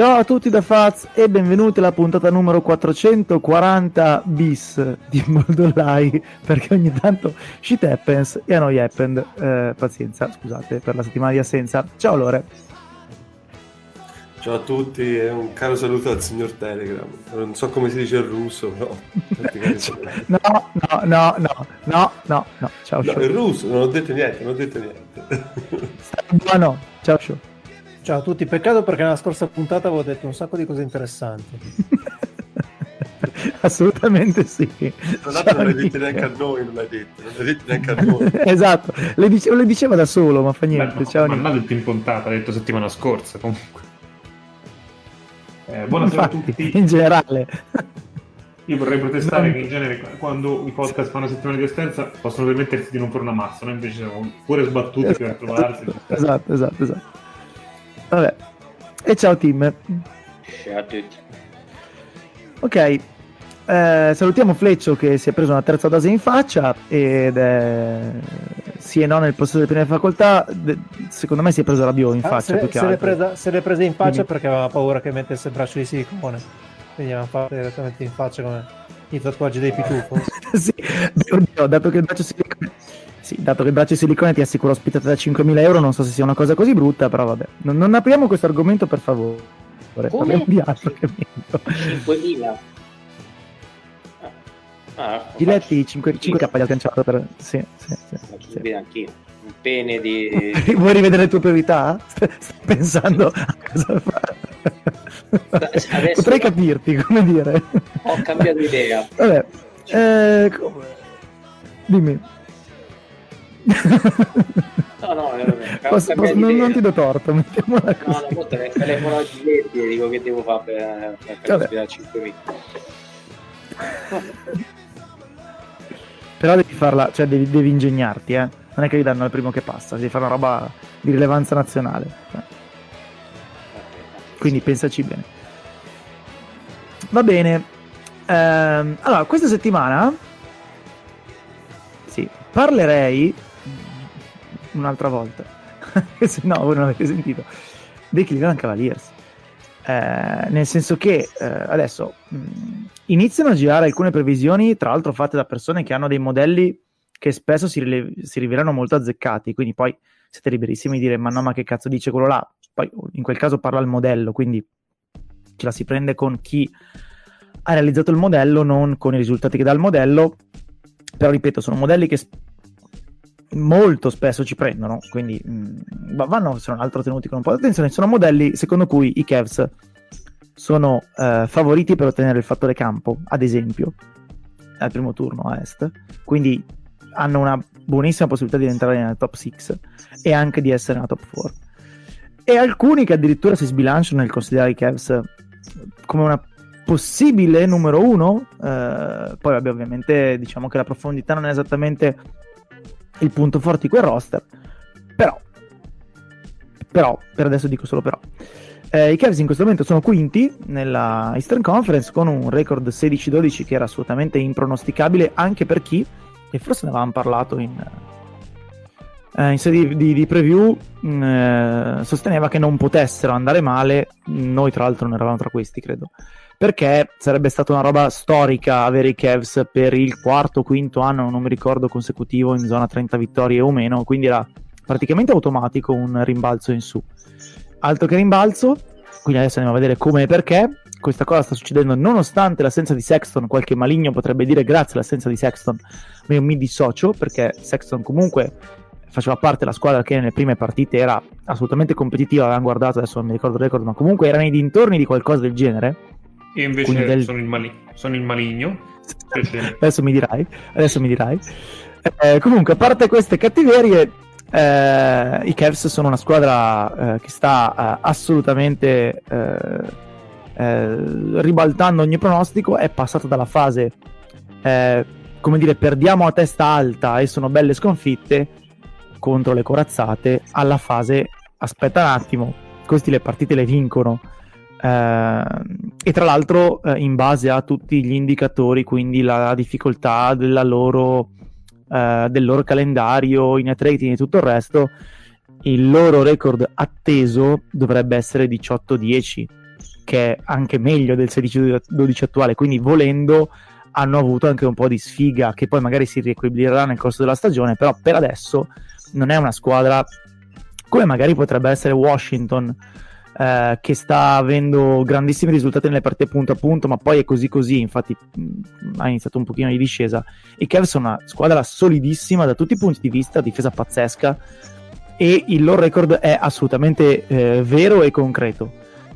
Ciao a tutti da Faz e benvenuti alla puntata numero 440 bis di Moldollai perché ogni tanto shit happens e a noi happened. Eh, pazienza, scusate per la settimana di assenza. Ciao Lore. Ciao a tutti e un caro saluto al signor Telegram. Non so come si dice in russo, però. no, no, no, no, no, no, no. Ciao, no, in russo, non ho detto niente, non ho detto niente. Buono, ciao, show. Ciao a tutti, peccato perché nella scorsa puntata avevo detto un sacco di cose interessanti. Assolutamente sì. Tra l'altro non le dite neanche a noi, non l'hai detto, non le dite neanche a noi. esatto, le, dice, le, diceva da solo, ma fa niente. Beh, Ciao, ma non l'ha detto in puntata, l'ha detto settimana scorsa comunque. Eh, buonasera Infatti, a tutti. In generale. Io vorrei protestare che in genere quando i podcast fanno settimane di assenza possono permettersi di non fare una massa, noi invece siamo pure sbattuti per trovarsi. Esatto, esatto, esatto. Vabbè. E ciao team. Ciao a tutti. Ok, eh, salutiamo Fleccio che si è preso una terza dose in faccia ed è sì e no nel possesso delle prime facoltà. De- secondo me si è preso la bio in Ah, faccia. se, più le, che se, le altro. presa, se le prese in faccia Dimmi. perché aveva paura che mettesse il braccio di silicone. Quindi l'hanno fatto direttamente in faccia come i tatuaggi dei pitufo. sì, oddio, dato che il braccio silicone. Sì, dato che il braccio silicone ti assicura ospitata da 5.000 euro, non so se sia una cosa così brutta, però vabbè. Non, non apriamo questo argomento per favore. Parliamo di altro che meglio. 5.000. Ah, Giletti 5, 5k gli ha canciato per... Sì, sì, sì, sì. anch'io. Un pene di... Vuoi rivedere le tue priorità? Stai stai pensando a cosa fare? Adesso- Potrei capirti, come dire. Ho cambiato idea. Vabbè, eh, come- dimmi. No, no, vabbè, Posso- posso- non, non ti do torto, mettiamola No, così. no, molto nel telefono a Giletti e dico che devo fare per, per, per Vabbè. ospitare 5.000. Però devi farla, cioè devi, devi ingegnarti, eh. Non è che gli danno il primo che passa, devi fare una roba di rilevanza nazionale. Quindi pensaci bene. Va bene. Ehm, allora, questa settimana sì, parlerei un'altra volta. Se no, voi non avete sentito. Dei Cleveland Cavaliers. Eh, nel senso che eh, adesso mh, iniziano a girare alcune previsioni, tra l'altro fatte da persone che hanno dei modelli che spesso si, rile- si rivelano molto azzeccati, quindi poi siete liberissimi di dire ma no ma che cazzo dice quello là, poi in quel caso parla il modello, quindi ce la si prende con chi ha realizzato il modello, non con i risultati che dà il modello, però ripeto sono modelli che molto spesso ci prendono, quindi mh, va- vanno se non altro tenuti con un po' di attenzione, sono modelli secondo cui i Cavs sono eh, favoriti per ottenere il fattore campo, ad esempio, al primo turno a est, quindi hanno una buonissima possibilità di entrare nella top 6 e anche di essere nella top 4. E alcuni che addirittura si sbilanciano nel considerare i Cavs come una possibile numero uno. eh, poi, vabbè, ovviamente, diciamo che la profondità non è esattamente il punto forte di quel roster, però, però, per adesso dico solo però. Eh, I Cavs in questo momento sono quinti nella Eastern Conference con un record 16-12 che era assolutamente impronosticabile anche per chi, e forse ne avevamo parlato in, eh, in sede di, di- di preview, mh, eh, sosteneva che non potessero andare male. Noi, tra l'altro, non eravamo tra questi, credo. Perché sarebbe stata una roba storica avere i Cavs per il quarto o quinto anno, non mi ricordo, consecutivo in zona 30 vittorie o meno. Quindi era praticamente automatico un rimbalzo in su. Altro che rimbalzo, quindi adesso andiamo a vedere come e perché. Questa cosa sta succedendo nonostante l'assenza di Sexton. Qualche maligno potrebbe dire grazie all'assenza di Sexton, ma io mi dissocio perché Sexton comunque faceva parte della squadra che nelle prime partite era assolutamente competitiva. Avevamo guardato, adesso non mi ricordo il record, ma comunque era nei dintorni di qualcosa del genere. Io invece del- sono, il mali- sono il maligno. Adesso mi dirai, adesso mi dirai. Eh, comunque, a parte queste cattiverie, eh, i Cavs sono una squadra eh, che sta eh, assolutamente eh, eh, ribaltando ogni pronostico. È passata dalla fase, come dire, perdiamo a testa alta e sono belle sconfitte contro le corazzate, alla fase aspetta un attimo, questi le partite le vincono. Eh, e tra l'altro eh, in base a tutti gli indicatori, quindi la difficoltà loro, eh, del loro calendario, i net rating e tutto il resto, il loro record atteso dovrebbe essere 18-10. che è anche meglio del 16-12 attuale, quindi volendo hanno avuto anche un po' di sfiga che poi magari si riequilibrerà nel corso della stagione, però per adesso non è una squadra come magari potrebbe essere Washington eh, che sta avendo grandissimi risultati nelle partite punto a punto, ma poi è così così, infatti mh, ha iniziato un pochino di discesa. I Cavs sono una squadra solidissima da tutti i punti di vista, difesa pazzesca e il loro record è assolutamente eh, vero e concreto.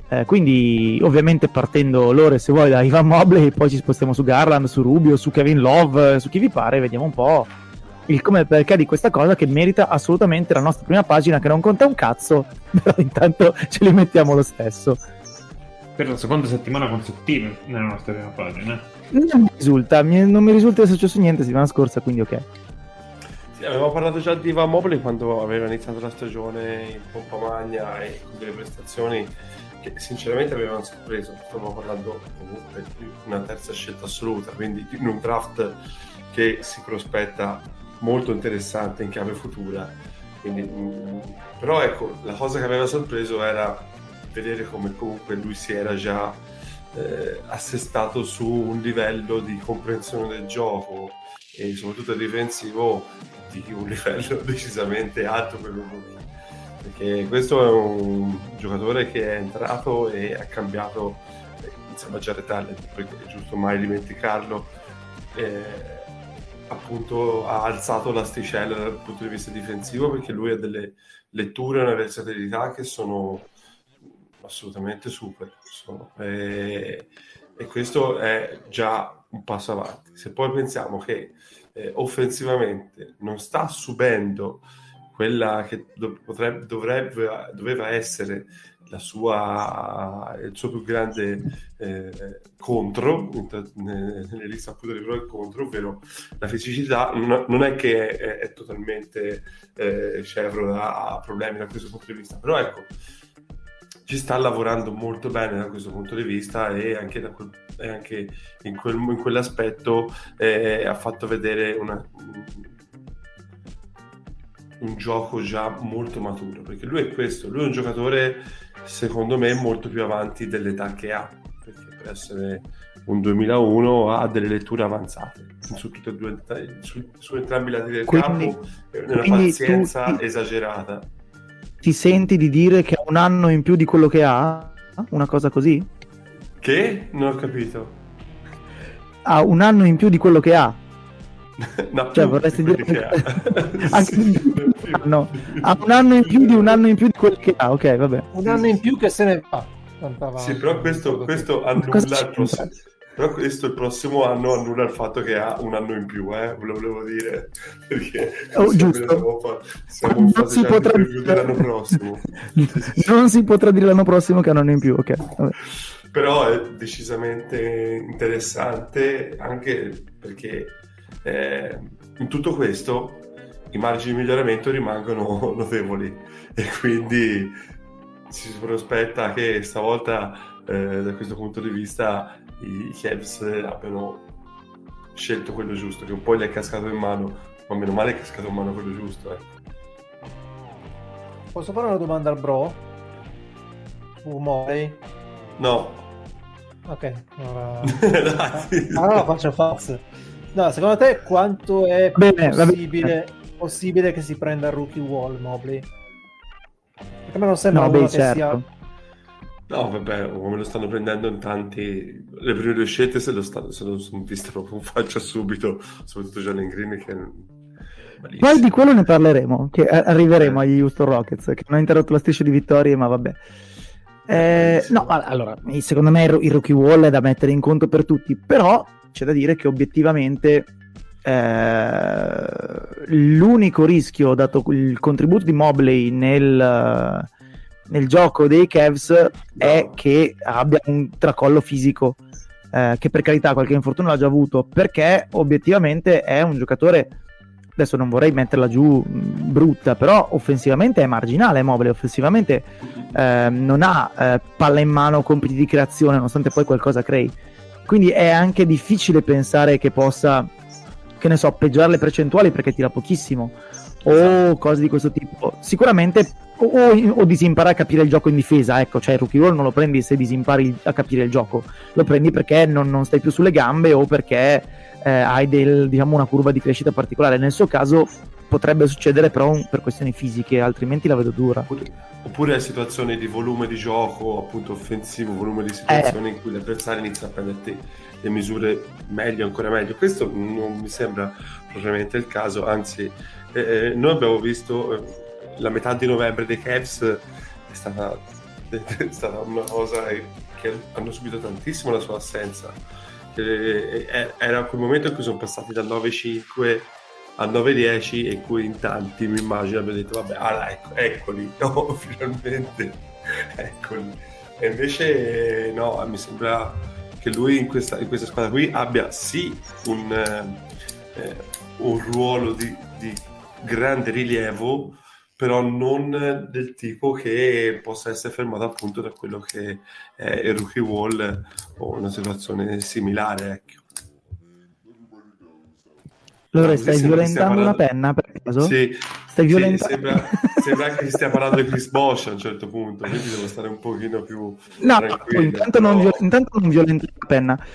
Eh, quindi, ovviamente, partendo loro, se vuoi, da Ivan Mobley, poi ci spostiamo su Garland, su Rubio, su Kevin Love, su chi vi pare, vediamo un po' il come e il perché di questa cosa che merita assolutamente la nostra prima pagina, che non conta un cazzo, però intanto ce li mettiamo lo stesso. Per la seconda settimana consecutiva nella nostra prima pagina. Non mi risulta, non mi risulta che sia successo niente settimana scorsa, quindi ok. Sì, avevamo parlato già di Ivan Mobley quando aveva iniziato la stagione in pompa magna e con delle prestazioni che sinceramente avevano sorpreso. Stiamo parlando comunque di una terza scelta assoluta, quindi in un draft che si prospetta molto interessante in chiave futura. Quindi, mm, però ecco, la cosa che aveva sorpreso era vedere come comunque lui si era già eh, assestato su un livello di comprensione del gioco e soprattutto difensivo di un livello decisamente alto per rookie. Perché questo è un giocatore che è entrato e ha cambiato insomma Jared Allen, perché è giusto mai dimenticarlo. eh, appunto ha alzato l'asticella dal punto di vista difensivo perché lui ha delle letture e una versatilità che sono assolutamente super sono- e, e questo è già un passo avanti. Se poi pensiamo che eh, offensivamente non sta subendo quella che do- potrebbe, dovrebbe, doveva essere sua, il suo più grande eh, contro nelle liste appunto dei pro e contro, ovvero la fisicità. Non, è che è, è totalmente eh, scevro da problemi da questo punto di vista, però ecco, ci sta lavorando molto bene da questo punto di vista e anche, quel- e anche in, quel- in quell'aspetto eh, ha fatto vedere una- un gioco già molto maturo, perché lui è questo, lui è un giocatore secondo me molto più avanti dell'età che ha, perché per essere un 2001 ha delle letture avanzate su, tutte e due, su, su entrambi i lati del Quindi- campo, una pazienza tu- esagerata. Ti senti di dire che ha un anno in più di quello che ha? Una cosa così? Che? Non ho capito. Ha un anno in più di quello che ha. No, Cioè, vorresti di dire che ha. Anche- Sì, no, ha un anno in più di un anno in più di quello che ha, ok, vabbè. Un anno in più che se ne va. Sì, però questo, questo annulla il prossimo. Però questo il prossimo anno annulla il fatto che ha un anno in più, eh? Ve lo volevo dire. Perché Oh, giusto. siamo, fa- siamo in Non fase si potrà dire- dell'anno prossimo. Non si potrà dire l'anno prossimo che ha un anno in più, ok. vabbè. Però è decisamente interessante anche perché eh, in tutto questo i margini di miglioramento rimangono notevoli e quindi si prospetta che stavolta eh, da questo punto di vista i Cavs abbiano scelto quello giusto che un po' gli è cascato in mano ma meno male è cascato in mano quello giusto ecco. Posso fare una domanda al bro? Su Morey? no Ok, allora... Dai. Ah, no, faccio false. No, secondo te quanto è Bene, possibile, possibile che si prenda il rookie wall Mobley? Perché a me non sembra No, uno beh, che certo. sia... No, vabbè, come lo stanno prendendo in tanti. Le prime due scelte se lo, stanno, se lo sono viste proprio in faccia subito, soprattutto Jalen Green che. Malissimo. Poi di quello ne parleremo, che arriveremo agli Houston Rockets, che non ha interrotto la striscia di vittorie, ma vabbè. Eh, no, al- allora, secondo me il rookie wall è da mettere in conto per tutti, però c'è da dire che obiettivamente eh, l'unico rischio, dato il contributo di Mobley nel, nel gioco dei Cavs, è che abbia un tracollo fisico, eh, che per carità qualche infortunio l'ha già avuto, perché obiettivamente è un giocatore adesso non vorrei metterla giù mh, brutta, però offensivamente è marginale Mobile, offensivamente eh, non ha eh, palla in mano, compiti di creazione, nonostante poi qualcosa crei. Quindi è anche difficile pensare che possa, che ne so, peggiorare le percentuali perché tira pochissimo, o Esatto. cose di questo tipo. Sicuramente o, o- disimpara a capire il gioco in difesa, ecco, cioè il rookie wall non lo prendi se disimpari a capire il gioco, lo prendi perché non, non stai più sulle gambe o perché eh, hai del, diciamo, una curva di crescita particolare. Nel suo caso potrebbe succedere però un- per questioni fisiche, altrimenti la vedo dura. Oppure, oppure situazioni di volume di gioco, appunto offensivo, volume di situazioni Eh. in cui l'avversario inizia a prenderti le misure meglio, ancora meglio. Questo non mi sembra propriamente il caso, anzi, eh, eh, noi abbiamo visto eh, la metà di novembre dei Cavs è stata, è stata una cosa che hanno subito tantissimo la sua assenza. Eh, eh, era quel momento in cui sono passati dal 9-5 al 9-10 e cui in tanti mi immagino abbiano detto vabbè ah, ecco, eccoli no finalmente eccoli e invece no mi sembra che lui in questa, in questa squadra qui abbia sì un, eh, un ruolo di, di grande rilievo però non del tipo che possa essere fermato appunto da quello che è il rookie wall o una situazione similare ecco. Allora, No, stai sembra violentando una penna per caso? Sì, Stai sì, violentando. sembra, sembra anche che stia parlando di Chris Bosch a un certo punto, quindi devo stare un pochino più No, tranquillo. intanto, non però- vi- intanto non violentare la penna.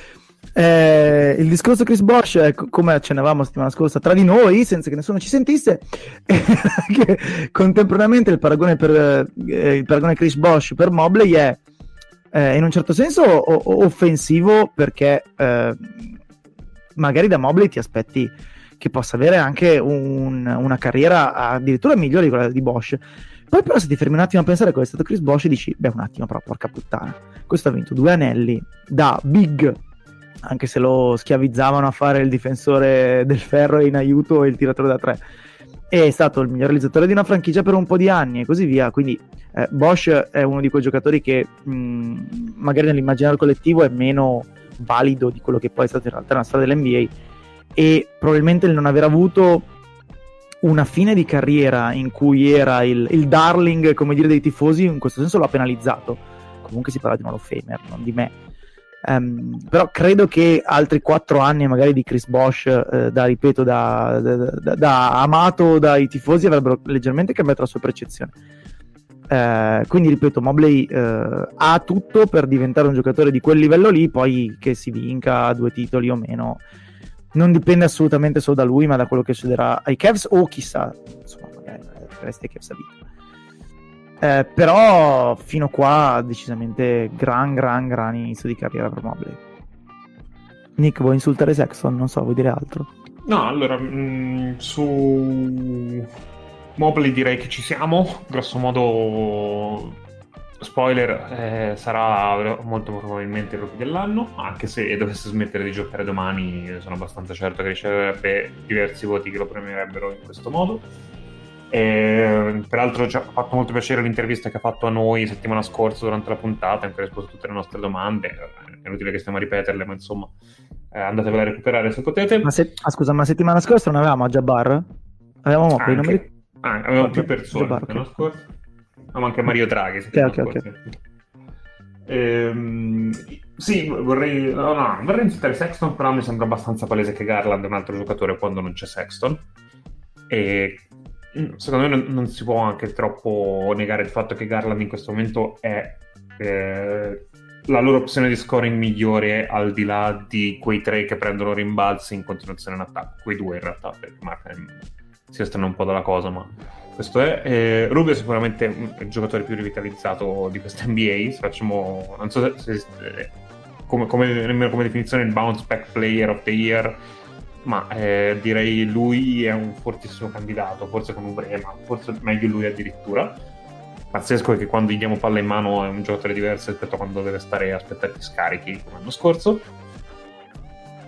Eh, il discorso Chris Bosch, come accennavamo settimana scorsa tra di noi, senza che nessuno ci sentisse, che contemporaneamente il paragone, per, eh, il paragone Chris Bosch per Mobley è eh, in un certo senso o- o- offensivo perché eh, magari da Mobley ti aspetti che possa avere anche un- una carriera addirittura migliore di quella di Bosch. Poi però se ti fermi un attimo a pensare a cosa è stato Chris Bosch dici, beh un attimo però porca puttana, questo ha vinto due anelli da big, anche se lo schiavizzavano a fare il difensore del ferro in aiuto e il tiratore da tre. È stato il miglior realizzatore di una franchigia per un po' di anni e così via. Quindi eh, Bosch è uno di quei giocatori che mh, magari nell'immaginario collettivo è meno valido di quello che poi è stato in realtà nella storia dell'NBA e probabilmente il non aver avuto una fine di carriera in cui era il, il darling, come dire, dei tifosi, in questo senso lo ha penalizzato. Comunque si parla di un Hall Famer, non di me. Ehm, però credo che altri quattro anni magari di Chris Bosch, eh, da ripeto, da, da- da- amato dai tifosi, avrebbero leggermente cambiato la sua percezione. Eh, quindi ripeto, Mobley eh, ha tutto per diventare un giocatore di quel livello lì, poi che si vinca due titoli o meno, non dipende assolutamente solo da lui, ma da quello che succederà ai Cavs o chissà, insomma, magari resti ai Cavs a vita. Eh, però fino qua decisamente gran gran gran inizio di carriera per Mobley. Nick, vuoi insultare Sexton? Non so, vuoi dire altro? No, allora, mh, su Mobley direi che ci siamo, grosso modo, spoiler, eh, sarà molto probabilmente il rookie dell'anno, anche se dovesse smettere di giocare domani sono abbastanza certo che riceverebbe diversi voti che lo premierebbero in questo modo. E, peraltro ci ha fatto molto piacere l'intervista che ha fatto a noi settimana scorsa durante la puntata, ha risposto a tutte le nostre domande, è inutile che stiamo a ripeterle, ma insomma eh, andatevela a recuperare se potete. Ma se- ah, scusa, ma la settimana scorsa non avevamo a Jabbar? Avevamo Mobley, non mi ricordo. Ah, avevamo più persone Jabbar, l'anno ok. scorso. Ah, ma anche Mario Draghi. ok, ok. scorsa. Ehm, sì, vorrei, no, no, vorrei insultare Sexton, però mi sembra abbastanza palese che Garland è un altro giocatore quando non c'è Sexton. E mm, secondo me non, non si può anche troppo negare il fatto che Garland in questo momento è eh, la loro opzione di scoring migliore al di là di quei tre che prendono rimbalzi in continuazione in attacco, quei due in realtà, perché Markkanen si estrana un po' dalla cosa, ma questo è. Eh, Rubio è sicuramente un- il giocatore più rivitalizzato di questa NBA, facciamo, non so se, se come, come, nemmeno come definizione il bounce back player of the year, ma eh, direi lui è un fortissimo candidato, forse con Ubre, ma forse meglio lui addirittura. Pazzesco è che quando gli diamo palla in mano è un giocatore diverso rispetto a quando deve stare a aspettare gli scarichi come l'anno scorso.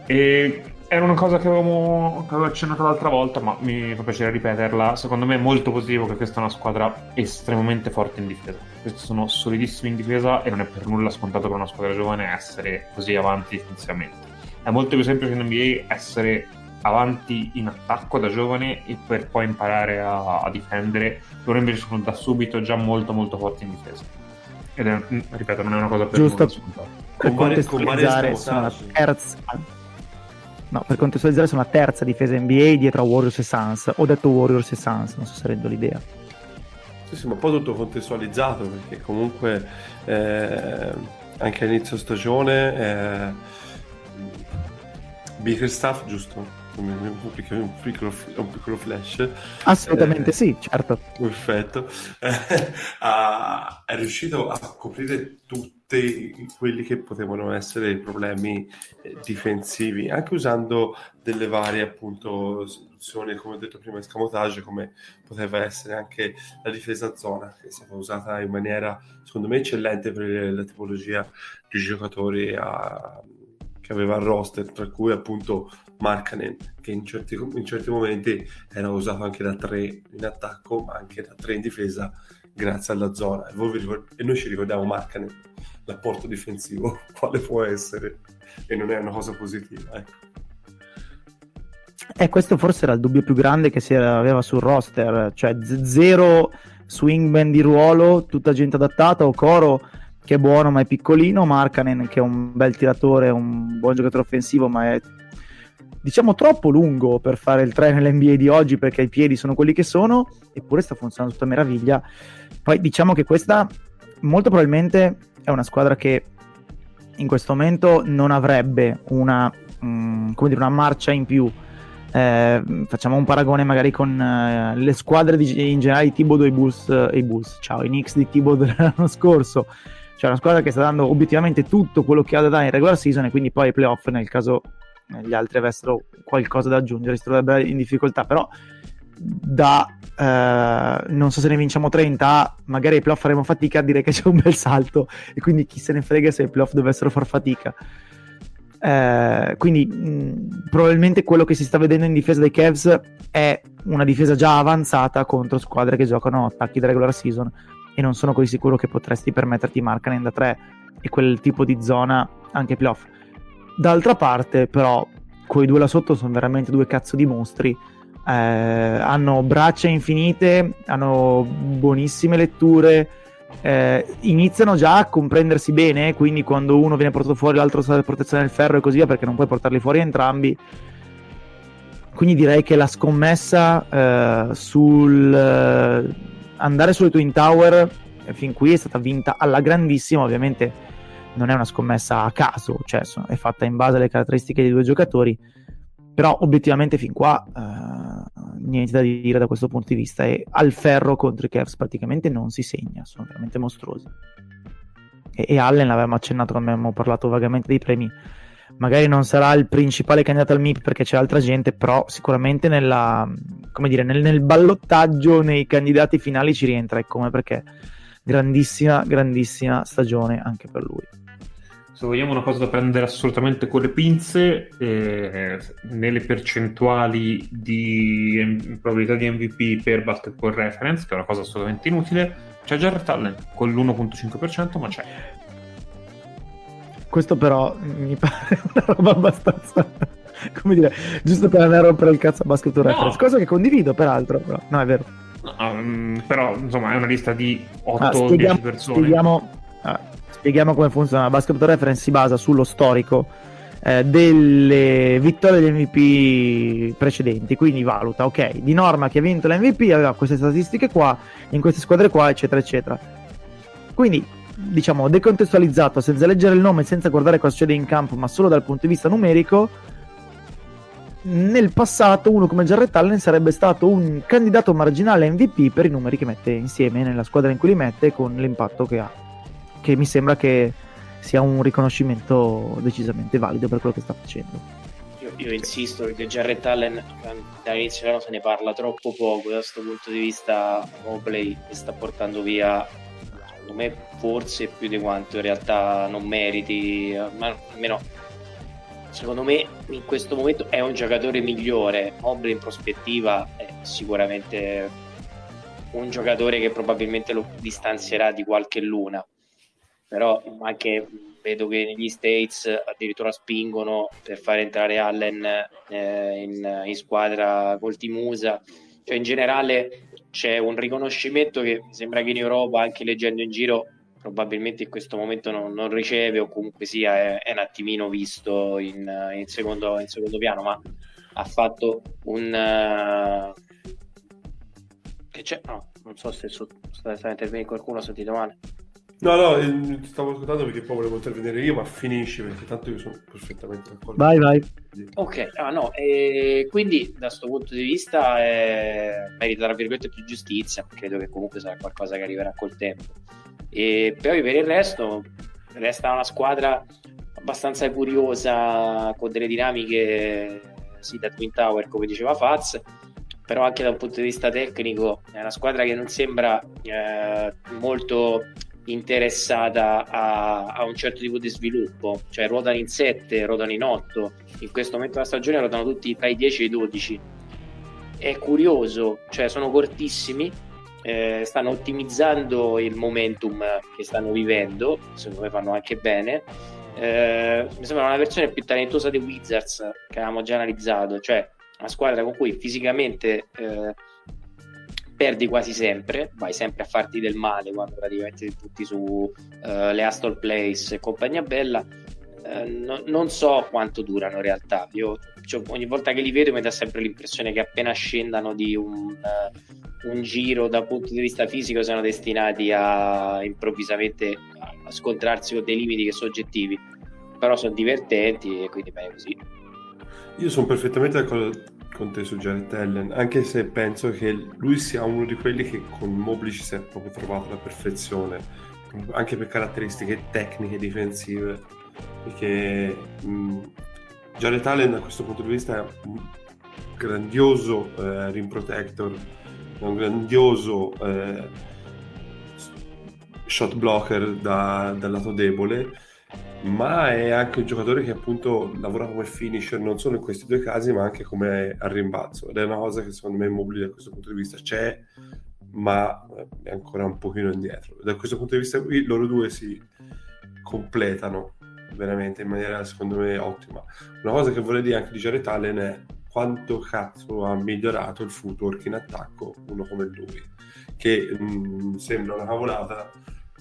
E era una cosa che avevamo, che avevo accennato l'altra volta, ma mi fa piacere ripeterla. Secondo me è molto positivo che questa è una squadra estremamente forte in difesa. Questi sono solidissimi in difesa e non è per nulla scontato per una squadra giovane essere così avanti difensivamente. È molto più semplice in NBA essere avanti in attacco da giovane e per poi imparare a, a difendere. Loro invece sono da subito già molto molto forti in difesa. Ed è, mm, ripeto, non è una cosa per Giusto. nulla scontata. Per Con vari- con vari contestualizzare, sono la terza. No, per contestualizzare sono la terza difesa NBA dietro a Warriors e Suns. Ho detto Warriors e Suns, non so se rendo l'idea. Sì, sì, ma poi tutto contestualizzato perché comunque eh, anche all'inizio stagione eh, Bickerstaff, giusto? Un piccolo, un piccolo, un piccolo flash. Assolutamente Eh, sì, certo. Perfetto. Eh, ha- è riuscito a coprire tutti quelli che potevano essere problemi eh, difensivi, anche usando delle varie appunto soluzioni, come ho detto prima, escamotage, come poteva essere anche la difesa zona, che è stata usata in maniera, secondo me, eccellente per la tipologia di giocatori a- che aveva il roster, tra cui appunto Markkanen, che in certi, in certi momenti era usato anche da 3 in attacco, ma anche da 3 in difesa, grazie alla zona. E, vi e noi ci ricordiamo Markkanen, l'apporto difensivo, quale può essere, e non è una cosa positiva. Ecco. E questo forse era il dubbio più grande che si aveva sul roster, cioè zero swingman di ruolo, tutta gente adattata, o Coro che è buono ma è piccolino, Markanen che è un bel tiratore, un buon giocatore offensivo ma è diciamo troppo lungo per fare il 3 nell'NBA di oggi perché i piedi sono quelli che sono, eppure sta funzionando tutta meraviglia. Poi diciamo che questa molto probabilmente è una squadra che in questo momento non avrebbe una, mm, come dire, una marcia in più. Eh, facciamo un paragone magari con eh, le squadre di, in generale di Thibodeau e Bulls, e i Bulls, ciao, i Knicks di Thibodeau dell'anno scorso. Cioè una squadra che sta dando obiettivamente tutto quello che ha da dare in regular season e quindi poi ai playoff nel caso eh, gli altri avessero qualcosa da aggiungere si troverebbe in difficoltà però da eh, non so se ne vinciamo 30 magari ai playoff faremo fatica direi che c'è un bel salto. E quindi chi se ne frega se ai playoff dovessero far fatica. Eh, quindi mh, probabilmente quello che si sta vedendo in difesa dei Cavs è una difesa già avanzata contro squadre che giocano attacchi da regular season e non sono così sicuro che potresti permetterti Markkanen da 3 e quel tipo di zona anche playoff. D'altra parte, però, quei due là sotto sono veramente due cazzo di mostri. Eh, hanno braccia infinite, hanno buonissime letture. eh, iniziano già a comprendersi bene. Quindi, quando uno viene portato fuori, l'altro sta a protezione del ferro e così via, perché non puoi portarli fuori entrambi. Quindi direi che la scommessa eh, sul eh, andare sulle Twin Tower eh, fin qui è stata vinta alla grandissima, ovviamente non è una scommessa a caso, cioè è fatta in base alle caratteristiche dei due giocatori, però obiettivamente fin qua eh, niente da dire da questo punto di vista e al ferro contro i Cavs praticamente non si segna, sono veramente mostruosi. E, e Allen l'avevamo accennato quando abbiamo parlato vagamente dei premi, magari non sarà il principale candidato al MIP perché c'è altra gente, però sicuramente nella, dire, nel, nel ballottaggio nei candidati finali ci rientra e come perché grandissima, grandissima stagione anche per lui. Se vogliamo una cosa da prendere assolutamente con le pinze, eh, nelle percentuali di probabilità di MVP per Basketball Reference, che è una cosa assolutamente inutile, c'è Jarrett Allen con l'1.5%, ma c'è. Questo però mi pare una roba abbastanza, come dire, giusto per andare a rompere il cazzo a Basket No. Reference, cosa che condivido peraltro, però. no è vero. No, mm, però, insomma, è una lista di Ah, 8-10 spieghiamo, persone. spieghiamo, ah, spieghiamo come funziona. Basket Reference si basa sullo storico eh, delle vittorie degli MVP precedenti, quindi valuta, ok, di norma chi ha vinto l'MVP aveva queste statistiche qua, in queste squadre qua, eccetera, eccetera. Quindi, diciamo, decontestualizzato, senza leggere il nome, senza guardare cosa succede in campo, ma solo dal punto di vista numerico, nel passato uno come Jarrett Allen sarebbe stato un candidato marginale MVP per i numeri che mette insieme nella squadra in cui li mette con l'impatto che ha che mi sembra che sia un riconoscimento decisamente valido per quello che sta facendo. Io, io insisto perché Jarrett Allen dall'inizio dell'anno se ne parla troppo poco da questo punto di vista Mobley sta portando via secondo me forse più di quanto in realtà non meriti ma almeno secondo me in questo momento è un giocatore migliore. Mobley in prospettiva è sicuramente un giocatore che probabilmente lo distanzierà di qualche luna però anche vedo che negli States addirittura spingono per far entrare Allen eh, in, in squadra col Timusa cioè in generale c'è un riconoscimento che sembra che in Europa anche leggendo in giro probabilmente in questo momento non, non riceve o comunque sia è, è un attimino visto in, in, secondo, in, secondo, piano, ma ha fatto un... Uh... Che c'è? No, non so se sta, sta intervenendo qualcuno, ho sentito male. No, no, eh, stavo ascoltando perché poi volevo intervenire io, ma finisci perché tanto io sono perfettamente d'accordo. Vai, vai. Ok, ah, no, e quindi da questo punto di vista eh, merita tra virgolette più giustizia, credo che comunque sarà qualcosa che arriverà col tempo. E poi per il resto resta una squadra abbastanza curiosa con delle dinamiche sì, da Twin Tower come diceva Faz però anche da un punto di vista tecnico è una squadra che non sembra eh, molto interessata a, a, un certo tipo di sviluppo, cioè ruotano in 7, ruotano in 8, in questo momento della stagione ruotano tutti tra i 10 e i 12. È curioso, cioè sono cortissimi, eh, stanno ottimizzando il momentum che stanno vivendo, secondo me fanno anche bene. Eh, mi sembra una versione più talentuosa dei Wizards che avevamo già analizzato, cioè una squadra con cui fisicamente eh, perdi quasi sempre, vai sempre a farti del male quando praticamente ti butti su uh, le Astor Place e compagnia bella. Uh, no, non so quanto durano in realtà. Io cioè, ogni volta che li vedo mi dà sempre l'impressione che appena scendano di un, uh, un giro dal punto di vista fisico siano destinati a improvvisamente a scontrarsi con dei limiti che sono oggettivi. Però sono divertenti e quindi bene così. Io sono perfettamente d'accordo con te su Jared Allen, anche se penso che lui sia uno di quelli che con Mobley ci si è proprio trovato la perfezione, anche per caratteristiche tecniche difensive, perché mh, Jared Allen da questo punto di vista è un grandioso eh, rim protector, è un grandioso eh, shot blocker da, dal lato debole ma è anche un giocatore che appunto lavora come finisher non solo in questi due casi ma anche come al rimbalzo. Ed è una cosa che secondo me Immobile da questo punto di vista. C'è ma è ancora un pochino indietro. Da questo punto di vista qui loro due si completano veramente in maniera secondo me ottima. Una cosa che vorrei dire anche di Jared Allen è quanto cazzo ha migliorato il footwork in attacco uno come lui che mh, sembra una cavolata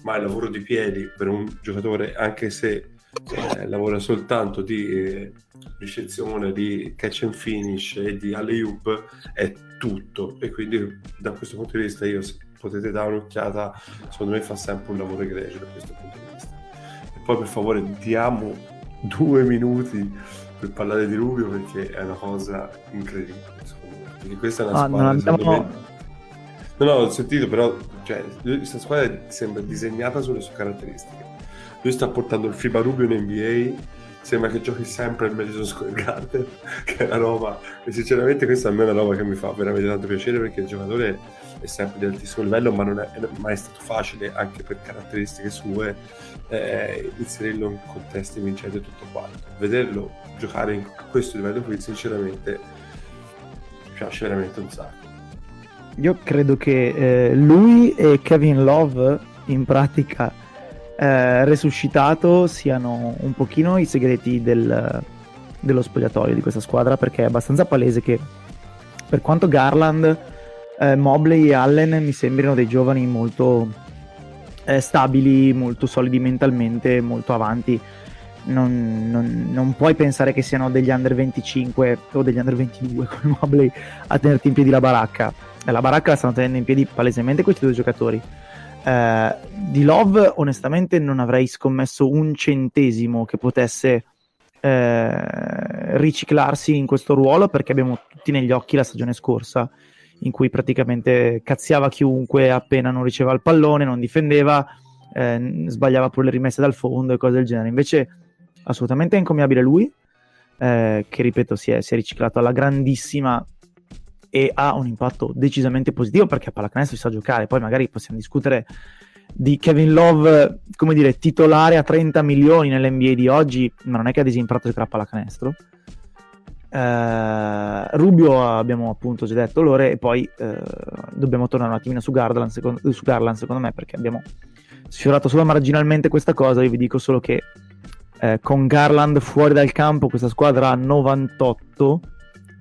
ma il lavoro di piedi per un giocatore, anche se eh, lavora soltanto di eh, ricezione, di catch and finish e di alley-oop, è tutto. E quindi da questo punto di vista io, se potete dare un'occhiata, secondo me fa sempre un lavoro egregio da questo punto di vista. E poi per favore diamo due minuti per parlare di Rubio perché è una cosa incredibile, secondo me. Perché questa è una ah, squadra, abbiamo... me... No, no, ho sentito, però cioè, questa squadra sembra disegnata sulle sue caratteristiche. Lui sta portando il FIBA Rubio in NBA, sembra che giochi sempre il Madison Square Garden, che è una roba, e sinceramente questa a me è una roba che mi fa veramente tanto piacere perché il giocatore è sempre di altissimo livello, ma non è, mai stato facile, anche per caratteristiche sue, eh, inserirlo in contesti vincenti e tutto quanto. Vederlo giocare in questo livello qui, sinceramente, mi piace veramente un sacco. Io credo che eh, lui e Kevin Love in pratica eh, resuscitato siano un pochino i segreti del, dello spogliatoio di questa squadra perché è abbastanza palese che per quanto Garland, eh, Mobley e Allen mi sembrino dei giovani molto eh, stabili, molto solidi mentalmente, molto avanti, non, non, non, puoi pensare che siano degli under 25 o degli under 22 come Mobley a tenerti in piedi la baracca la baracca la stanno tenendo in piedi palesemente questi due giocatori. Eh, di Love, onestamente, non avrei scommesso un centesimo che potesse eh, riciclarsi in questo ruolo perché abbiamo tutti negli occhi la stagione scorsa in cui praticamente cazziava chiunque appena non riceveva il pallone, non difendeva, eh, sbagliava pure le rimesse dal fondo e cose del genere. Invece, assolutamente incommiabile lui, eh, che ripeto si è, si è riciclato alla grandissima e ha un impatto decisamente positivo perché a pallacanestro si sa giocare. Poi magari possiamo discutere di Kevin Love, come dire, titolare a 30 milioni nell'NBA di oggi, ma non è che ha disimparato giocare a pallacanestro. Uh, Rubio abbiamo appunto già detto loro e poi uh, dobbiamo tornare un attimino su Garland, secondo, su Garland secondo me perché abbiamo sfiorato solo marginalmente questa cosa io vi dico solo che uh, con Garland fuori dal campo questa squadra ha 98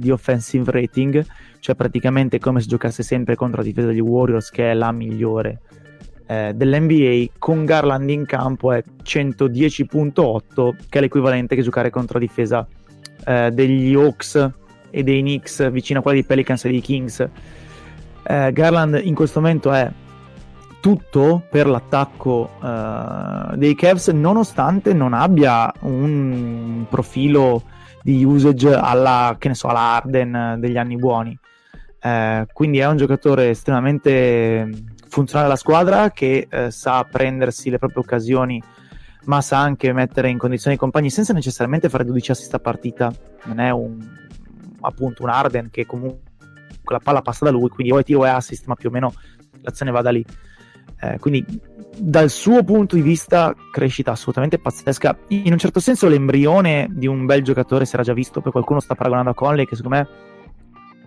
di offensive rating cioè praticamente come se giocasse sempre contro la difesa degli Warriors che è la migliore eh, dell'NBA con Garland in campo è 110.8 che è l'equivalente che giocare contro la difesa eh, degli Hawks e dei Knicks vicino a quella dei Pelicans e dei Kings. Eh, Garland in questo momento è tutto per l'attacco uh, dei Cavs nonostante non abbia un profilo di usage alla, che ne so, alla Arden degli anni buoni. Uh, quindi è un giocatore estremamente funzionale alla squadra che uh, sa prendersi le proprie occasioni ma sa anche mettere in condizione i compagni senza necessariamente fare 12 assist a partita. Non è un appunto un Arden che comunque la palla passa da lui quindi o è tiro o è assist ma più o meno l'azione va da lì eh, quindi dal suo punto di vista crescita assolutamente pazzesca. In un certo senso l'embrione di un bel giocatore si era già visto poi qualcuno sta paragonando a Conley che secondo me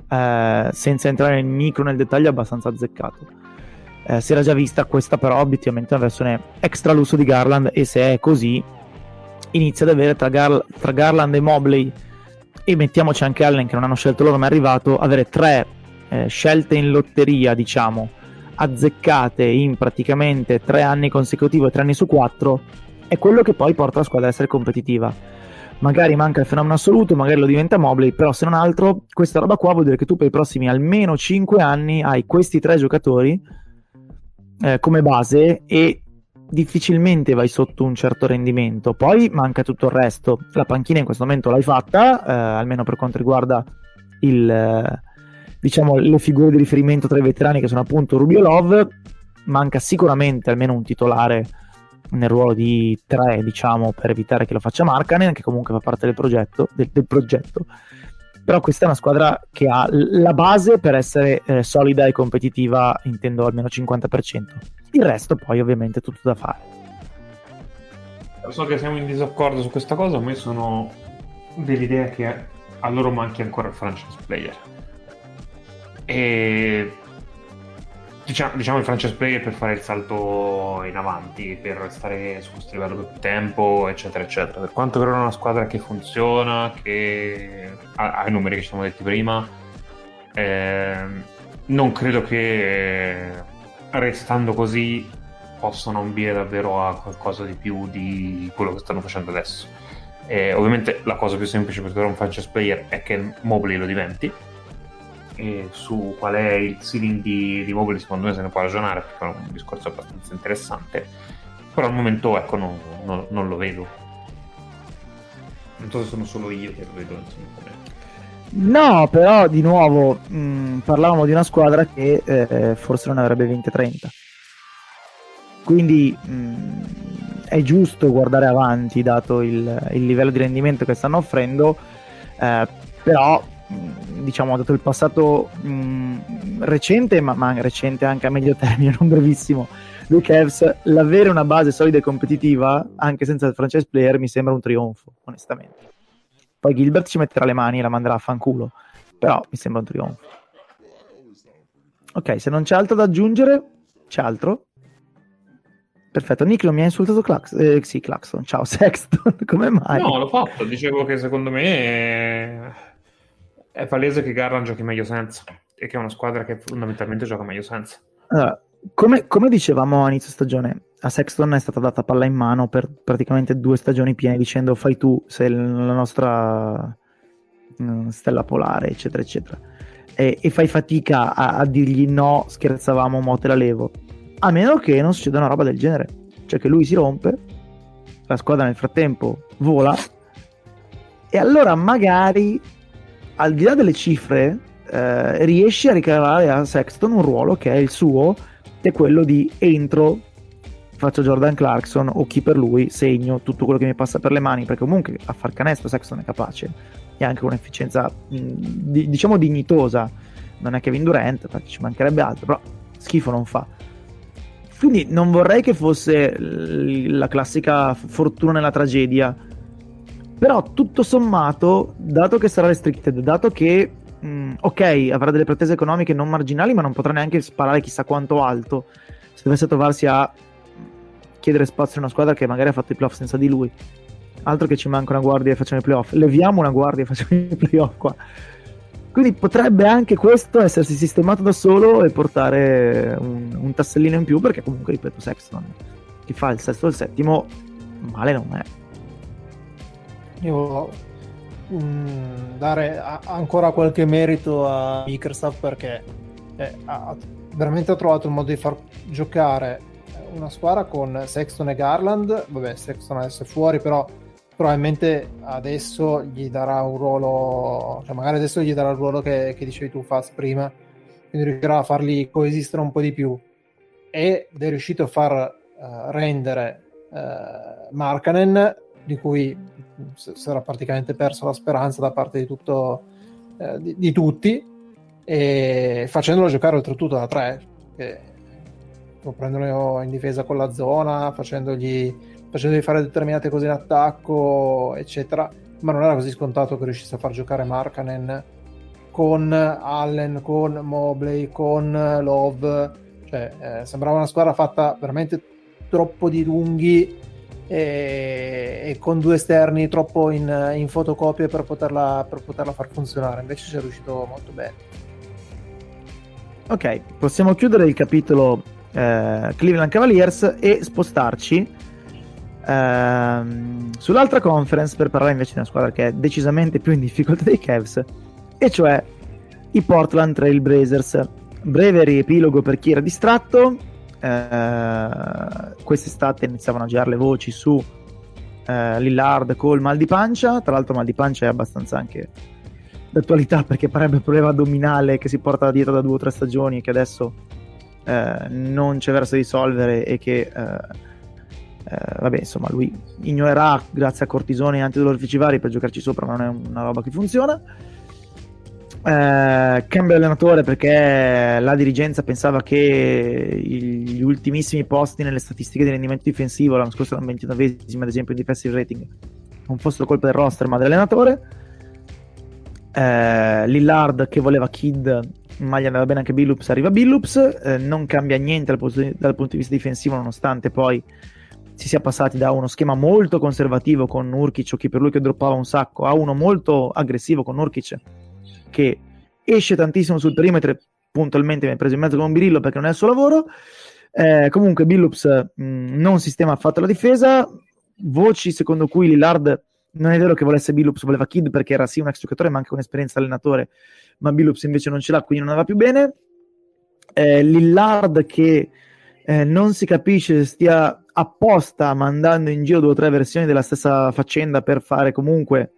eh, senza entrare nel micro nel dettaglio è abbastanza azzeccato. Eh, si era già vista questa però obiettivamente è una versione extra lusso di Garland e se è così inizia ad avere tra, Gar- tra Garland e Mobley e mettiamoci anche Allen che non hanno scelto loro ma è arrivato avere tre eh, scelte in lotteria diciamo azzeccate in praticamente tre anni consecutivi, tre anni su quattro, è quello che poi porta la squadra ad essere competitiva. Magari manca il fenomeno assoluto, magari lo diventa Mobley, però se non altro, questa roba qua vuol dire che tu per i prossimi almeno 5 anni hai questi tre giocatori eh, come base e difficilmente vai sotto un certo rendimento. Poi manca tutto il resto. La panchina in questo momento l'hai fatta, eh, almeno per quanto riguarda il, eh, diciamo, le figure di riferimento tra i veterani che sono appunto Rubio Love, manca sicuramente almeno un titolare nel ruolo di tre, diciamo, per evitare che lo faccia Markanen, che comunque fa parte del progetto, del, del progetto. Però questa è una squadra che ha la base per essere eh, solida e competitiva, intendo almeno 50%. Il resto poi ovviamente è tutto da fare. So che siamo in disaccordo su questa cosa, ma io sono dell'idea che a loro manchi ancora il franchise player e diciamo, diciamo il franchise player per fare il salto in avanti, per restare su questo livello per più tempo, eccetera, eccetera. Per quanto per ora è una squadra che funziona, che ha, ha i numeri che ci siamo detti prima, eh, non credo che restando così possano ambire davvero a qualcosa di più di quello che stanno facendo adesso. Eh, ovviamente la cosa più semplice per trovare un franchise player è che Mobley lo diventi, e su qual è il ceiling di, di Mobley secondo me se ne può ragionare perché è un discorso abbastanza interessante però al momento ecco non, non, non lo vedo non so se sono solo io che lo vedo insomma, No, però di nuovo mh, parlavamo di una squadra che eh, forse non avrebbe 20-30. Quindi mh, è giusto guardare avanti dato il, il, livello di rendimento che stanno offrendo, eh, però diciamo, dato il passato mh, recente, ma, ma, recente anche a medio termine, non brevissimo, dei Cavs, l'avere una base solida e competitiva, anche senza il franchise player, mi sembra un trionfo, onestamente. Poi Gilbert ci metterà le mani e la manderà a fanculo, però mi sembra un trionfo. Ok, se non c'è altro da aggiungere, c'è altro? Perfetto, Nick non mi ha insultato Clax- eh, sì, Claxton. Ciao Sexton, come mai? No, l'ho fatto, dicevo che secondo me è palese che Garland giochi meglio senza e che è una squadra che fondamentalmente gioca meglio senza. Allora, come, come, dicevamo a inizio stagione, a Sexton è stata data palla in mano per praticamente due stagioni piene dicendo fai tu, sei la nostra uh, stella polare, eccetera, eccetera. E, e fai fatica a, a, dirgli no, scherzavamo, mo te la levo. A meno che non succeda una roba del genere. Cioè che lui si rompe, la squadra nel frattempo vola, e allora magari al di là delle cifre, eh, riesce a ricavare a Sexton un ruolo che è il suo, che è quello di entro, faccio Jordan Clarkson o chi per lui, segno tutto quello che mi passa per le mani, perché comunque a far canestro Sexton è capace e anche un'efficienza di, diciamo dignitosa. Non è Kevin Durant, ci mancherebbe altro, però schifo non fa. Quindi non vorrei che fosse la classica fortuna nella tragedia però tutto sommato, dato che sarà restricted, dato che mh, mm, ok, avrà delle pretese economiche non marginali, ma non potrà neanche sparare chissà quanto alto se dovesse trovarsi a chiedere spazio in una squadra che magari ha fatto i playoff senza di lui. Altro che ci manca una guardia e facciamo i playoff. Leviamo una guardia e facciamo i playoff qua. Quindi potrebbe anche questo essersi sistemato da solo e portare un, un tassellino in più, perché comunque, ripeto, Sexton, chi fa il sesto o il settimo, male non è. Io mm, dare a- ancora qualche merito a Microsoft perché eh, ha veramente ha trovato il modo di far giocare una squadra con Sexton e Garland. Vabbè, Sexton adesso è fuori, però probabilmente adesso gli darà un ruolo, cioè magari adesso gli darà il ruolo che, che dicevi tu Fast prima, quindi riuscirà a farli coesistere un po' di più ed è riuscito a far uh, rendere uh, Markanen, di cui si era praticamente perso la speranza da parte di, tutto, uh, di, di tutti, e facendolo giocare oltretutto da tre, che prendendolo in difesa con la zona, facendogli facendogli fare determinate cose in attacco, eccetera. Ma non era così scontato che riuscisse a far giocare Markanen con Allen, con Mobley, con Love. Cioè, eh, sembrava una squadra fatta veramente troppo di lunghi e, e con due esterni troppo in, in fotocopie per poterla, per poterla far funzionare. Invece ci è riuscito molto bene. Ok, possiamo chiudere il capitolo eh, Cleveland Cavaliers e spostarci Ehm, sull'altra conference per parlare invece di una squadra che è decisamente più in difficoltà dei Cavs e cioè i Portland Trail Blazers breve riepilogo per chi era distratto uh, quest'estate iniziavano a girare le voci su uh, Lillard col mal di pancia tra l'altro mal di pancia è abbastanza anche d'attualità perché parebbe un problema addominale che si porta dietro da due o tre stagioni e che adesso uh, non c'è verso risolvere e che eh, vabbè, insomma, lui ignorerà grazie a cortisoni e antidolorifici vari per giocarci sopra, ma non è una roba che funziona. Eh, cambia allenatore perché la dirigenza pensava che gli ultimissimi posti nelle statistiche di rendimento difensivo l'anno scorso erano 29 ad esempio in defensive rating non fossero colpa del roster ma dell'allenatore. Eh, Lillard che voleva Kid ma gli andava bene anche Billups arriva Billups. Eh, non cambia niente dal punto, dal punto di vista difensivo nonostante poi si sia passati da uno schema molto conservativo con Nurkic o chi per lui che droppava un sacco a uno molto aggressivo con Nurkic che esce tantissimo sul perimetro puntualmente ha preso in mezzo con un birillo perché non è il suo lavoro. Eh, comunque Billups mm, non sistema affatto la difesa. Voci secondo cui Lillard non è vero che volesse Billups voleva Kid perché era sì un ex giocatore ma anche un'esperienza allenatore ma Billups invece non ce l'ha quindi non va più bene. Eh, Lillard che eh, non si capisce se stia apposta mandando in giro due o tre versioni della stessa faccenda per fare comunque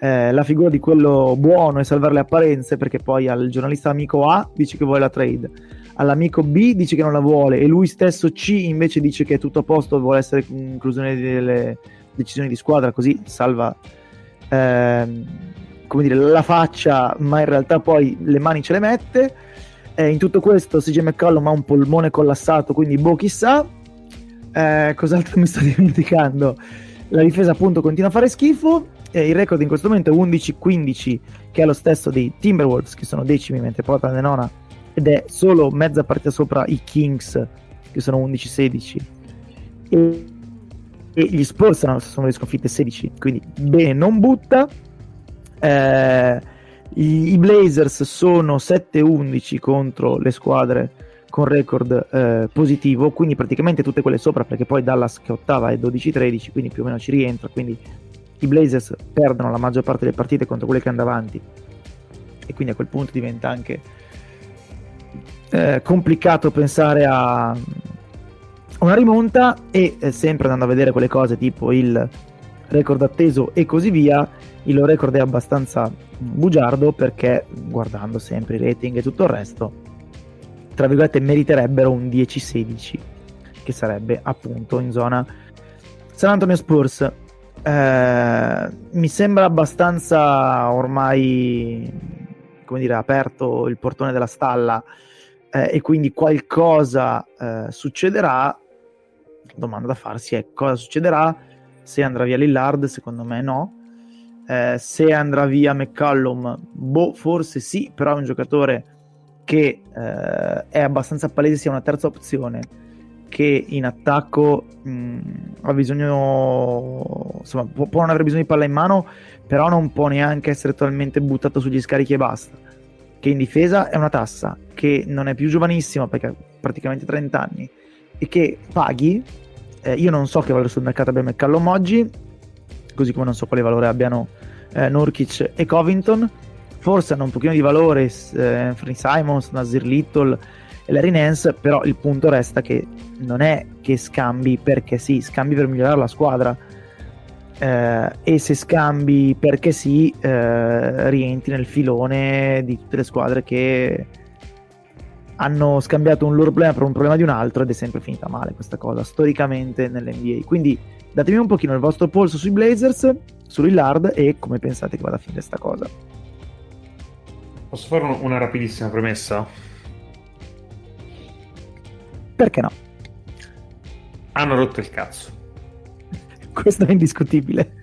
eh, la figura di quello buono e salvare le apparenze perché poi al giornalista amico A dice che vuole la trade all'amico B dice che non la vuole e lui stesso C invece dice che è tutto a posto e vuole essere inclusione delle decisioni di squadra così salva ehm, come dire la faccia ma in realtà poi le mani ce le mette eh, in tutto questo CJ McCollum ha un polmone collassato quindi boh chissà eh, cos'altro mi sto dimenticando? La difesa appunto continua a fare schifo. Eh, il record in questo momento è 11-15, che è lo stesso dei Timberwolves, che sono decimi, mentre Portland è nona, ed è solo mezza partita sopra i Kings, che sono 11-16. E, e gli Spurs sono, sono le sconfitte 16, quindi bene, non butta. Eh, i, Blazers sono 7-11 contro le squadre con record eh, positivo, quindi praticamente tutte quelle sopra, perché poi Dallas che ottava è 12-13, quindi più o meno ci rientra, quindi i Blazers perdono la maggior parte delle partite contro quelle che andano avanti e quindi a quel punto diventa anche eh, complicato pensare a una rimonta e eh, sempre andando a vedere quelle cose tipo il record atteso e così via, il loro record è abbastanza bugiardo perché guardando sempre i rating e tutto il resto tra virgolette meriterebbero un 10-16 che sarebbe appunto in zona San Antonio Spurs eh, mi sembra abbastanza ormai come dire aperto il portone della stalla eh, e quindi qualcosa eh, succederà. Domanda da farsi è cosa succederà? Se andrà via Lillard? Secondo me no. Eh, se andrà via McCallum boh forse sì però è un giocatore che eh, è abbastanza palese sia una terza opzione che in attacco mh, ha bisogno, insomma, può, può, non avere bisogno di palla in mano, però non può neanche essere totalmente buttato sugli scarichi e basta. Che in difesa è una tassa, che non è più giovanissimo perché ha praticamente 30 anni e che paghi. Eh, io non so che valore sul mercato abbia McCallum oggi, così come non so quale valore abbiano eh, Nurkic e Covington. Forse hanno un pochino di valore eh, Anthony Simons, Nazir Little Larry Nance, però il punto resta che non è che scambi perché sì, scambi per migliorare la squadra. Eh, e se scambi perché sì, eh, rientri nel filone di tutte le squadre che hanno scambiato un loro problema per un problema di un altro ed è sempre finita male questa cosa storicamente nell'NBA. Quindi datemi un pochino il vostro polso sui Blazers, su Lillard e come pensate che vada a finire questa cosa. Posso fare una rapidissima premessa? Perché no? Hanno rotto il cazzo. Questo è indiscutibile.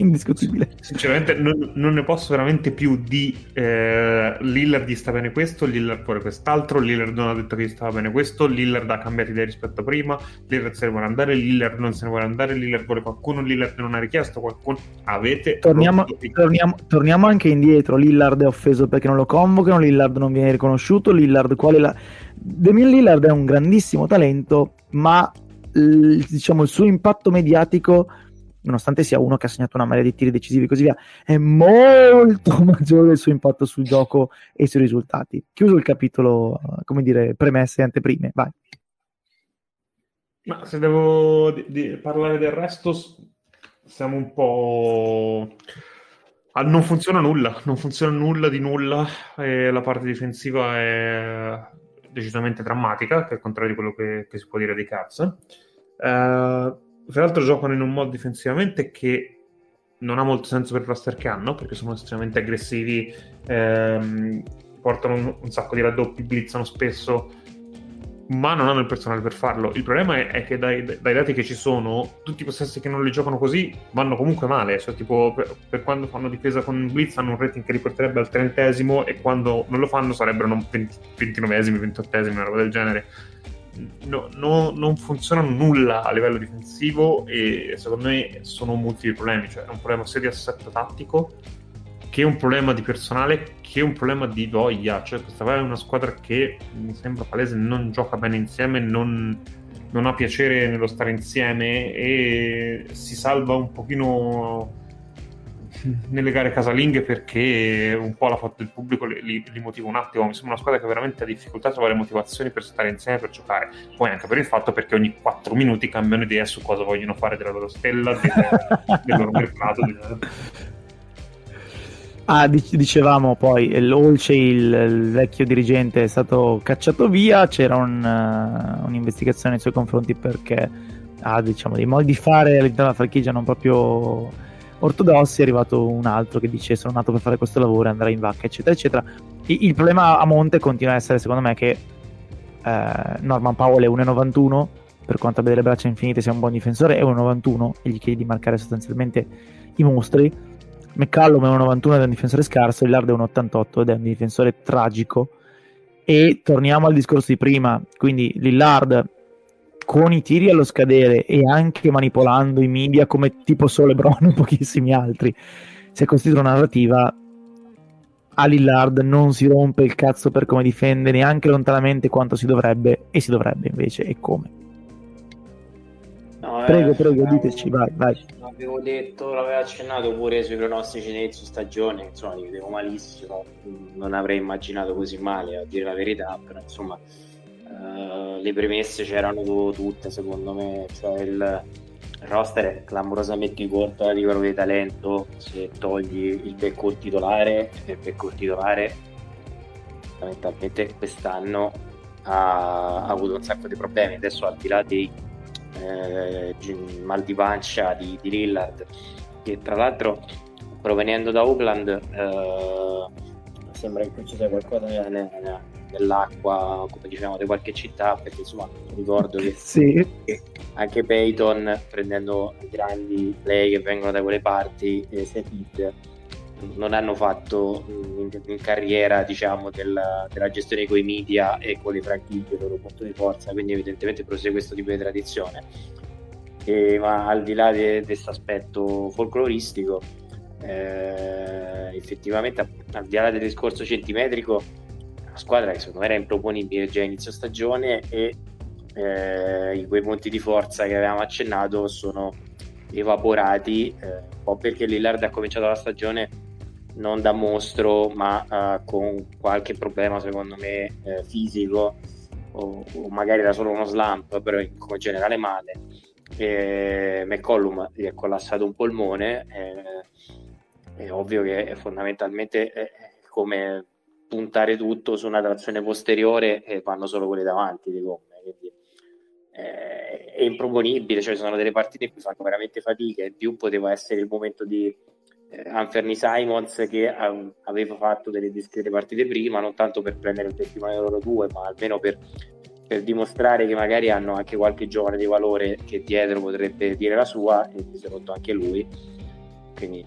indiscutibile. Sinceramente non, non, ne posso veramente più di eh, Lillard gli sta bene questo, Lillard vuole quest'altro, Lillard non ha detto che gli stava bene questo, Lillard ha cambiato idea rispetto a prima, Lillard se ne vuole andare, Lillard non se ne vuole andare, Lillard vuole qualcuno, Lillard non ha richiesto qualcuno. Avete torniamo, torniamo, torniamo anche indietro, Lillard è offeso perché non lo convocano, Lillard non viene riconosciuto, Lillard qual è la... Demian Lillard è un grandissimo talento, ma diciamo il suo impatto mediatico nonostante sia uno che ha segnato una marea di tiri decisivi e così via, è molto maggiore del suo impatto sul gioco e sui risultati. Chiuso il capitolo, come dire, premesse e anteprime, vai. Ma se devo di, di parlare del resto, siamo un po'... Ah, non funziona nulla, non funziona nulla di nulla e la parte difensiva è decisamente drammatica, che è il contrario di quello che, che si può dire di Cazzo. Uh, tra l'altro giocano in un modo difensivamente che non ha molto senso per roster che hanno, perché sono estremamente aggressivi, ehm, portano un, un, sacco di raddoppi, blizzano spesso, ma non hanno il personale per farlo. Il problema è, è che dai, dai, dati che ci sono, tutti i possessi che non li giocano così vanno comunque male, cioè tipo per, per quando fanno difesa con blitz hanno un rating che riporterebbe al trentesimo e quando non lo fanno sarebbero 20, 29esimi, 28esimi, una roba del genere no, no, non funziona nulla a livello difensivo e secondo me sono multipli problemi, cioè è un problema sia di assetto tattico che un problema di personale che un problema di voglia, cioè questa è una squadra che mi sembra palese non gioca bene insieme, non, non ha piacere nello stare insieme e si salva un pochino nelle gare casalinghe perché un po' la foto del pubblico li, li, li, motiva un attimo. Mi sembra una squadra che veramente ha difficoltà a trovare motivazioni per stare insieme per giocare. Poi anche per il fatto perché ogni 4 minuti cambiano idea su cosa vogliono fare della loro stella, del, del loro mercato. Ah, dicevamo poi, l'Olce, il, il, vecchio dirigente, è stato cacciato via, c'era un, uh, un'investigazione nei suoi confronti perché ha diciamo, dei modi di fare all'interno della franchigia non proprio ortodossi è arrivato un altro che dice sono nato per fare questo lavoro e andrà in vacca eccetera eccetera. Il, il problema a monte continua a essere secondo me che eh, Norman Powell è 1,91 per quanto abbia delle braccia infinite sia un buon difensore è 1,91 e gli chiedi di marcare sostanzialmente i mostri. McCallum è 1,91 ed è un difensore scarso Lillard è 1,88 ed è un difensore tragico. E torniamo al discorso di prima quindi Lillard con i tiri allo scadere e anche manipolando i media come tipo solo Lebron e pochissimi altri, si è costruita una narrativa a Lillard non si rompe il cazzo per come difende neanche lontanamente quanto si dovrebbe e si dovrebbe invece e come. No, prego, eh, prego, diteci, vai, vai. L'avevo detto, l'avevo accennato pure sui pronostici inizio stagione, insomma, li vedevo malissimo, non avrei immaginato così male, a dire la verità, però insomma Uh, le premesse c'erano tutte secondo me cioè il roster è clamorosamente corto a livello di talento se togli il backcourt titolare il backcourt titolare fondamentalmente quest'anno ha, ha, avuto un sacco di problemi. Adesso al di là dei eh, mal di pancia di, di Lillard che tra l'altro provenendo da Oakland eh, sembra che ci sia qualcosa nella, nell'acqua, come dicevamo, di qualche città, perché insomma ricordo che, sì. anche Peyton, prendendo grandi play che vengono da quelle parti, eh, non hanno fatto in, in carriera diciamo della, della gestione con i media e con le franchigie il loro punto di forza quindi evidentemente prosegue questo tipo di tradizione e, ma al di là di questo aspetto folcloristico eh, effettivamente al di là del discorso centimetrico una squadra che secondo me era improponibile già inizio stagione e eh, quei punti di forza che avevamo accennato sono evaporati eh, un po' perché Lillard ha cominciato la stagione non da mostro ma uh, con qualche problema secondo me eh, fisico o, o, magari era solo uno slump però come generale male. E McCollum gli è collassato un polmone è ovvio che fondamentalmente è come puntare tutto su una trazione posteriore e vanno solo quelle davanti di gomme quindi eh, è improponibile cioè sono delle partite in cui fanno veramente fatica. In più poteva essere il momento di eh, Anferni Simons che aveva fatto delle discrete partite prima non tanto per prendere il testimone loro due ma almeno per, per, dimostrare che magari hanno anche qualche giovane di valore che dietro potrebbe dire la sua e si è rotto anche lui. Quindi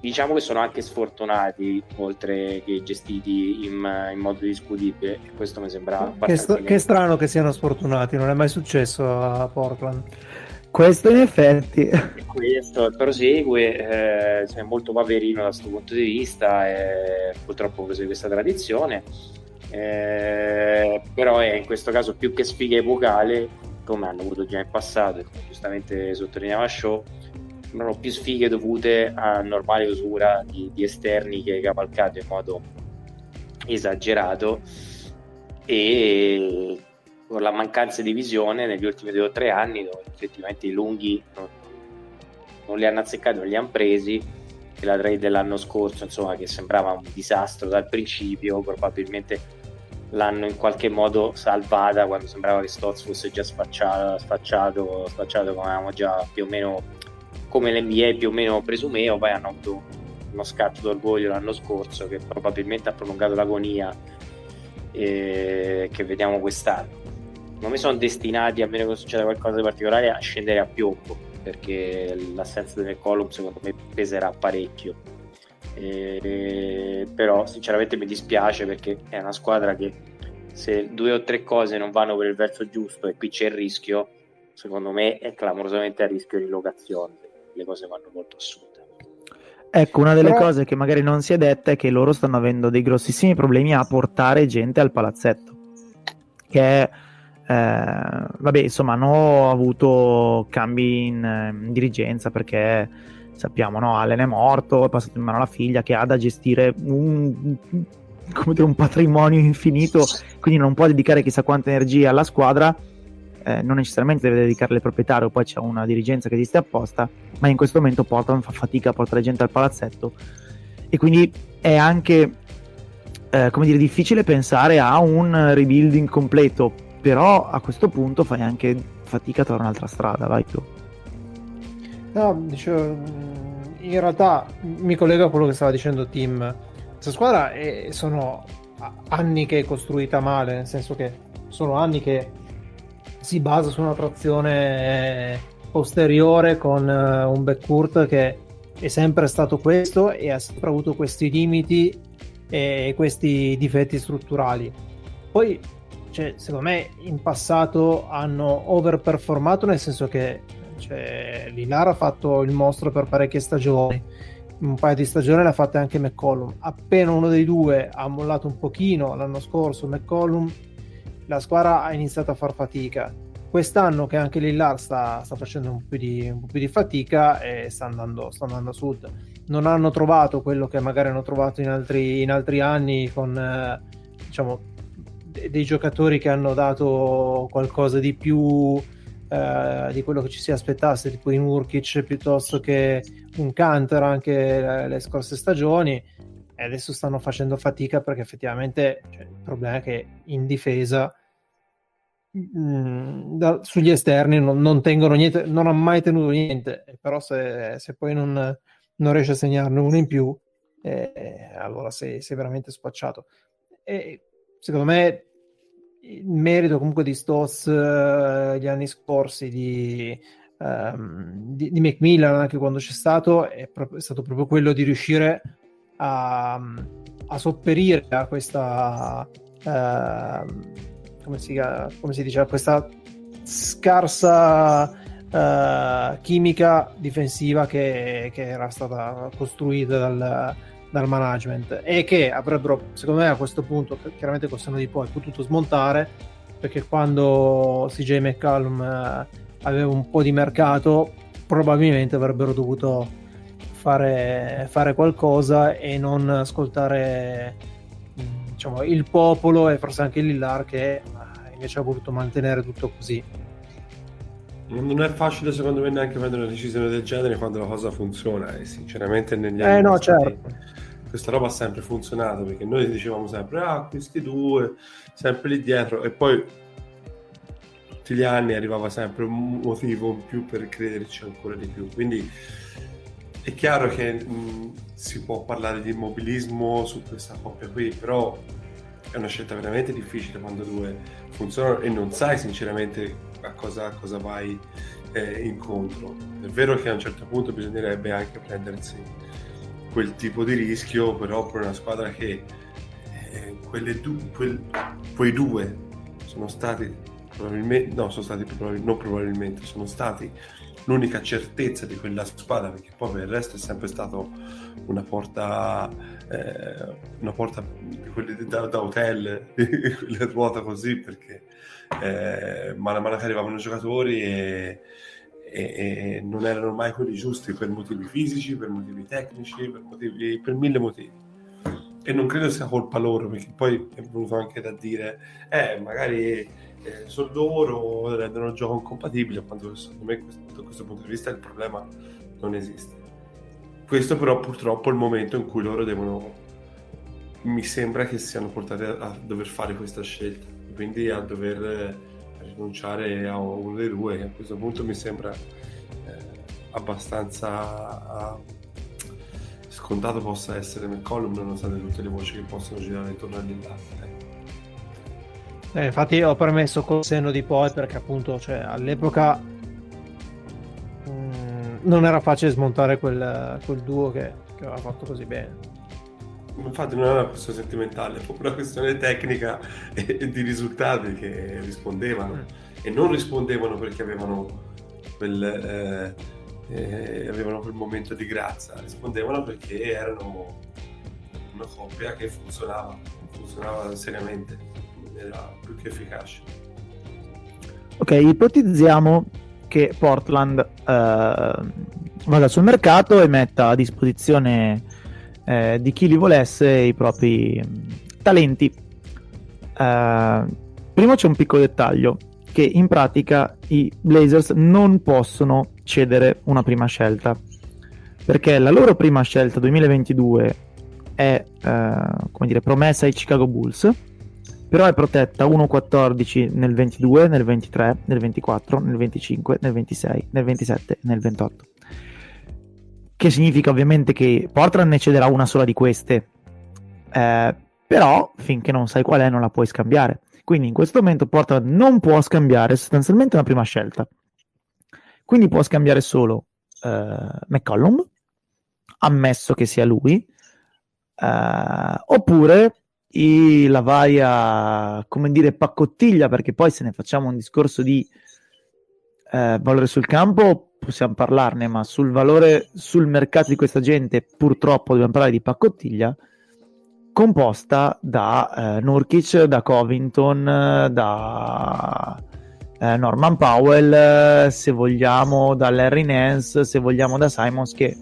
diciamo che sono anche sfortunati oltre che gestiti in, in modo discutibile e questo mi sembra che, st- che strano che siano sfortunati non è mai successo a Portland. Questo in effetti questo prosegue eh, è molto paperino da questo punto di vista e purtroppo prosegue questa tradizione. Eh, però è in questo caso più che sfiga epocale come hanno avuto già in passato giustamente sottolineava Show sembrano più sfighe dovute a normale usura di, di esterni che cavalcato in modo esagerato e con la mancanza di visione negli ultimi due o tre anni dove effettivamente i lunghi non, non li hanno azzeccati, non li hanno presi e la trade dell'anno scorso insomma che sembrava un disastro dal principio probabilmente l'hanno in qualche modo salvata quando sembrava che Stotz fosse già spacciato, spacciato, spacciato come avevamo già più o meno come l'NBA più o meno presumeo, poi hanno avuto uno scatto d'orgoglio l'anno scorso che probabilmente ha prolungato l'agonia eh, che vediamo quest'anno. Non mi sono destinati, a meno che succeda qualcosa di particolare, a scendere a piombo perché l'assenza del McCollum secondo me peserà parecchio. Eh, però sinceramente mi dispiace perché è una squadra che se due o tre cose non vanno per il verso giusto e qui c'è il rischio, secondo me è clamorosamente a rischio di locazione le cose vanno molto assurde. Ecco, una delle Però... cose che magari non si è detta è che loro stanno avendo dei grossissimi problemi a portare gente al palazzetto. Che eh, vabbè, insomma, hanno avuto cambi in, in dirigenza perché sappiamo, no? Allen è morto, è passato in mano alla figlia che ha da gestire un, dire, un patrimonio infinito, quindi non può dedicare chissà quanta energia alla squadra eh, non necessariamente deve dedicare al proprietario, poi c'è una dirigenza che esiste apposta, ma in questo momento Portland fa fatica a portare gente al palazzetto e quindi è anche eh, come dire, difficile pensare a un rebuilding completo, però a questo punto fai anche fatica a trovare un'altra strada, vai tu. No, dicevo, in realtà mi collego a quello che stava dicendo Tim. Questa squadra è, sono anni che è costruita male, nel senso che sono anni che si basa su una trazione posteriore con uh, un backcourt che è sempre stato questo e ha sempre avuto questi limiti e questi difetti strutturali. Poi, cioè, secondo me, in passato hanno overperformato nel senso che cioè, Lilar ha fatto il mostro per parecchie stagioni, un paio di stagioni l'ha fatta anche McCollum. Appena uno dei due ha mollato un pochino l'anno scorso, McCollum la squadra ha iniziato a far fatica. Quest'anno che anche Lillard sta, sta facendo un po, di, un po' più di fatica e sta andando, sta andando, a sud. Non hanno trovato quello che magari hanno trovato in altri, in altri anni con eh, diciamo, de- dei giocatori che hanno dato qualcosa di più eh, di quello che ci si aspettasse, tipo in Urkic piuttosto che un Canter anche le, le scorse stagioni e adesso stanno facendo fatica perché effettivamente cioè, il problema è che in difesa mh, mm, da, sugli esterni non, non, tengono niente, non ha mai tenuto niente, però se, se poi non, non, riesce a segnarne uno in più, eh, allora sei, sei, veramente spacciato. E secondo me il merito comunque di Stoss eh, gli anni scorsi di, um, di, di, Macmillan anche quando c'è stato è, pro- è stato proprio quello di riuscire a, a sopperire a questa uh, come, si, come si dice a questa scarsa uh, chimica difensiva che, che, era stata costruita dal, dal management e che avrebbero secondo me a questo punto chiaramente con di poi potuto smontare perché quando CJ McCallum uh, aveva un po' di mercato probabilmente avrebbero dovuto fare, fare qualcosa e non ascoltare diciamo, il popolo e forse anche Lillar che invece ha voluto mantenere tutto così. Non è facile secondo me neanche prendere una decisione del genere quando la cosa funziona e sinceramente negli anni... Eh no, certo. Questa roba ha sempre funzionato perché noi dicevamo sempre ah questi due, sempre lì dietro e poi tutti gli anni arrivava sempre un motivo in più per crederci ancora di più. Quindi è chiaro che mh, si può parlare di immobilismo su questa coppia qui, però è una scelta veramente difficile quando due funzionano e non sai sinceramente a cosa, a cosa vai eh, incontro. È vero che a un certo punto bisognerebbe anche prendersi quel tipo di rischio, però per una squadra che eh, du- quel, quei due sono stati probabilmente, no, sono stati probabil- non probabilmente, sono stati l'unica certezza di quella squadra, perché poi per il resto è sempre stato una porta, eh, una porta di quelle da, da hotel, a ruota così, perché eh, man mano che arrivavano i giocatori e, e, e, non erano mai quelli giusti per motivi fisici, per motivi tecnici, per, motivi, per mille motivi. E non credo sia colpa loro, perché poi è venuto anche da dire, eh, magari eh, sono loro, rendono il gioco incompatibile, quando secondo me da questo punto di vista il problema non esiste. Questo però purtroppo è il momento in cui loro devono, mi sembra che siano portati a, a dover fare questa scelta, quindi a dover rinunciare a uno dei due, che a questo punto mi sembra eh, abbastanza scontato possa essere McCollum nonostante tutte le voci che possono girare intorno all'Inghilterra. Eh, infatti ho permesso col senno di poi perché appunto cioè, all'epoca mh, mm, non era facile smontare quel, quel duo che, che, aveva fatto così bene. Infatti non è una questione sentimentale, è proprio una questione tecnica e, e di risultati che rispondevano mm. e non rispondevano perché avevano quel, eh, eh, avevano quel momento di grazia, rispondevano perché erano una coppia che funzionava, funzionava seriamente era più che efficace. Ok, ipotizziamo che Portland eh, vada sul mercato e metta a disposizione eh, di chi li volesse i propri talenti. Eh, prima c'è un piccolo dettaglio, che in pratica i Blazers non possono cedere una prima scelta, perché la loro prima scelta 2022 è eh, dire, promessa ai Chicago Bulls però è protetta 1.14 nel 22, nel 23, nel 24, nel 25, nel 26, nel 27 e nel 28. Che significa ovviamente che Portland ne cederà una sola di queste, eh, però finché non sai qual è non la puoi scambiare. Quindi in questo momento Portland non può scambiare sostanzialmente una prima scelta. Quindi può scambiare solo eh, McCollum, ammesso che sia lui, eh, oppure la vai a, come dire, paccottiglia, perché poi se ne facciamo un discorso di eh, valore sul campo possiamo parlarne, ma sul valore sul mercato di questa gente purtroppo dobbiamo parlare di paccottiglia composta da eh, Nurkic, da Covington, da eh, Norman Powell, se vogliamo da Larry Nance, se vogliamo da Simons che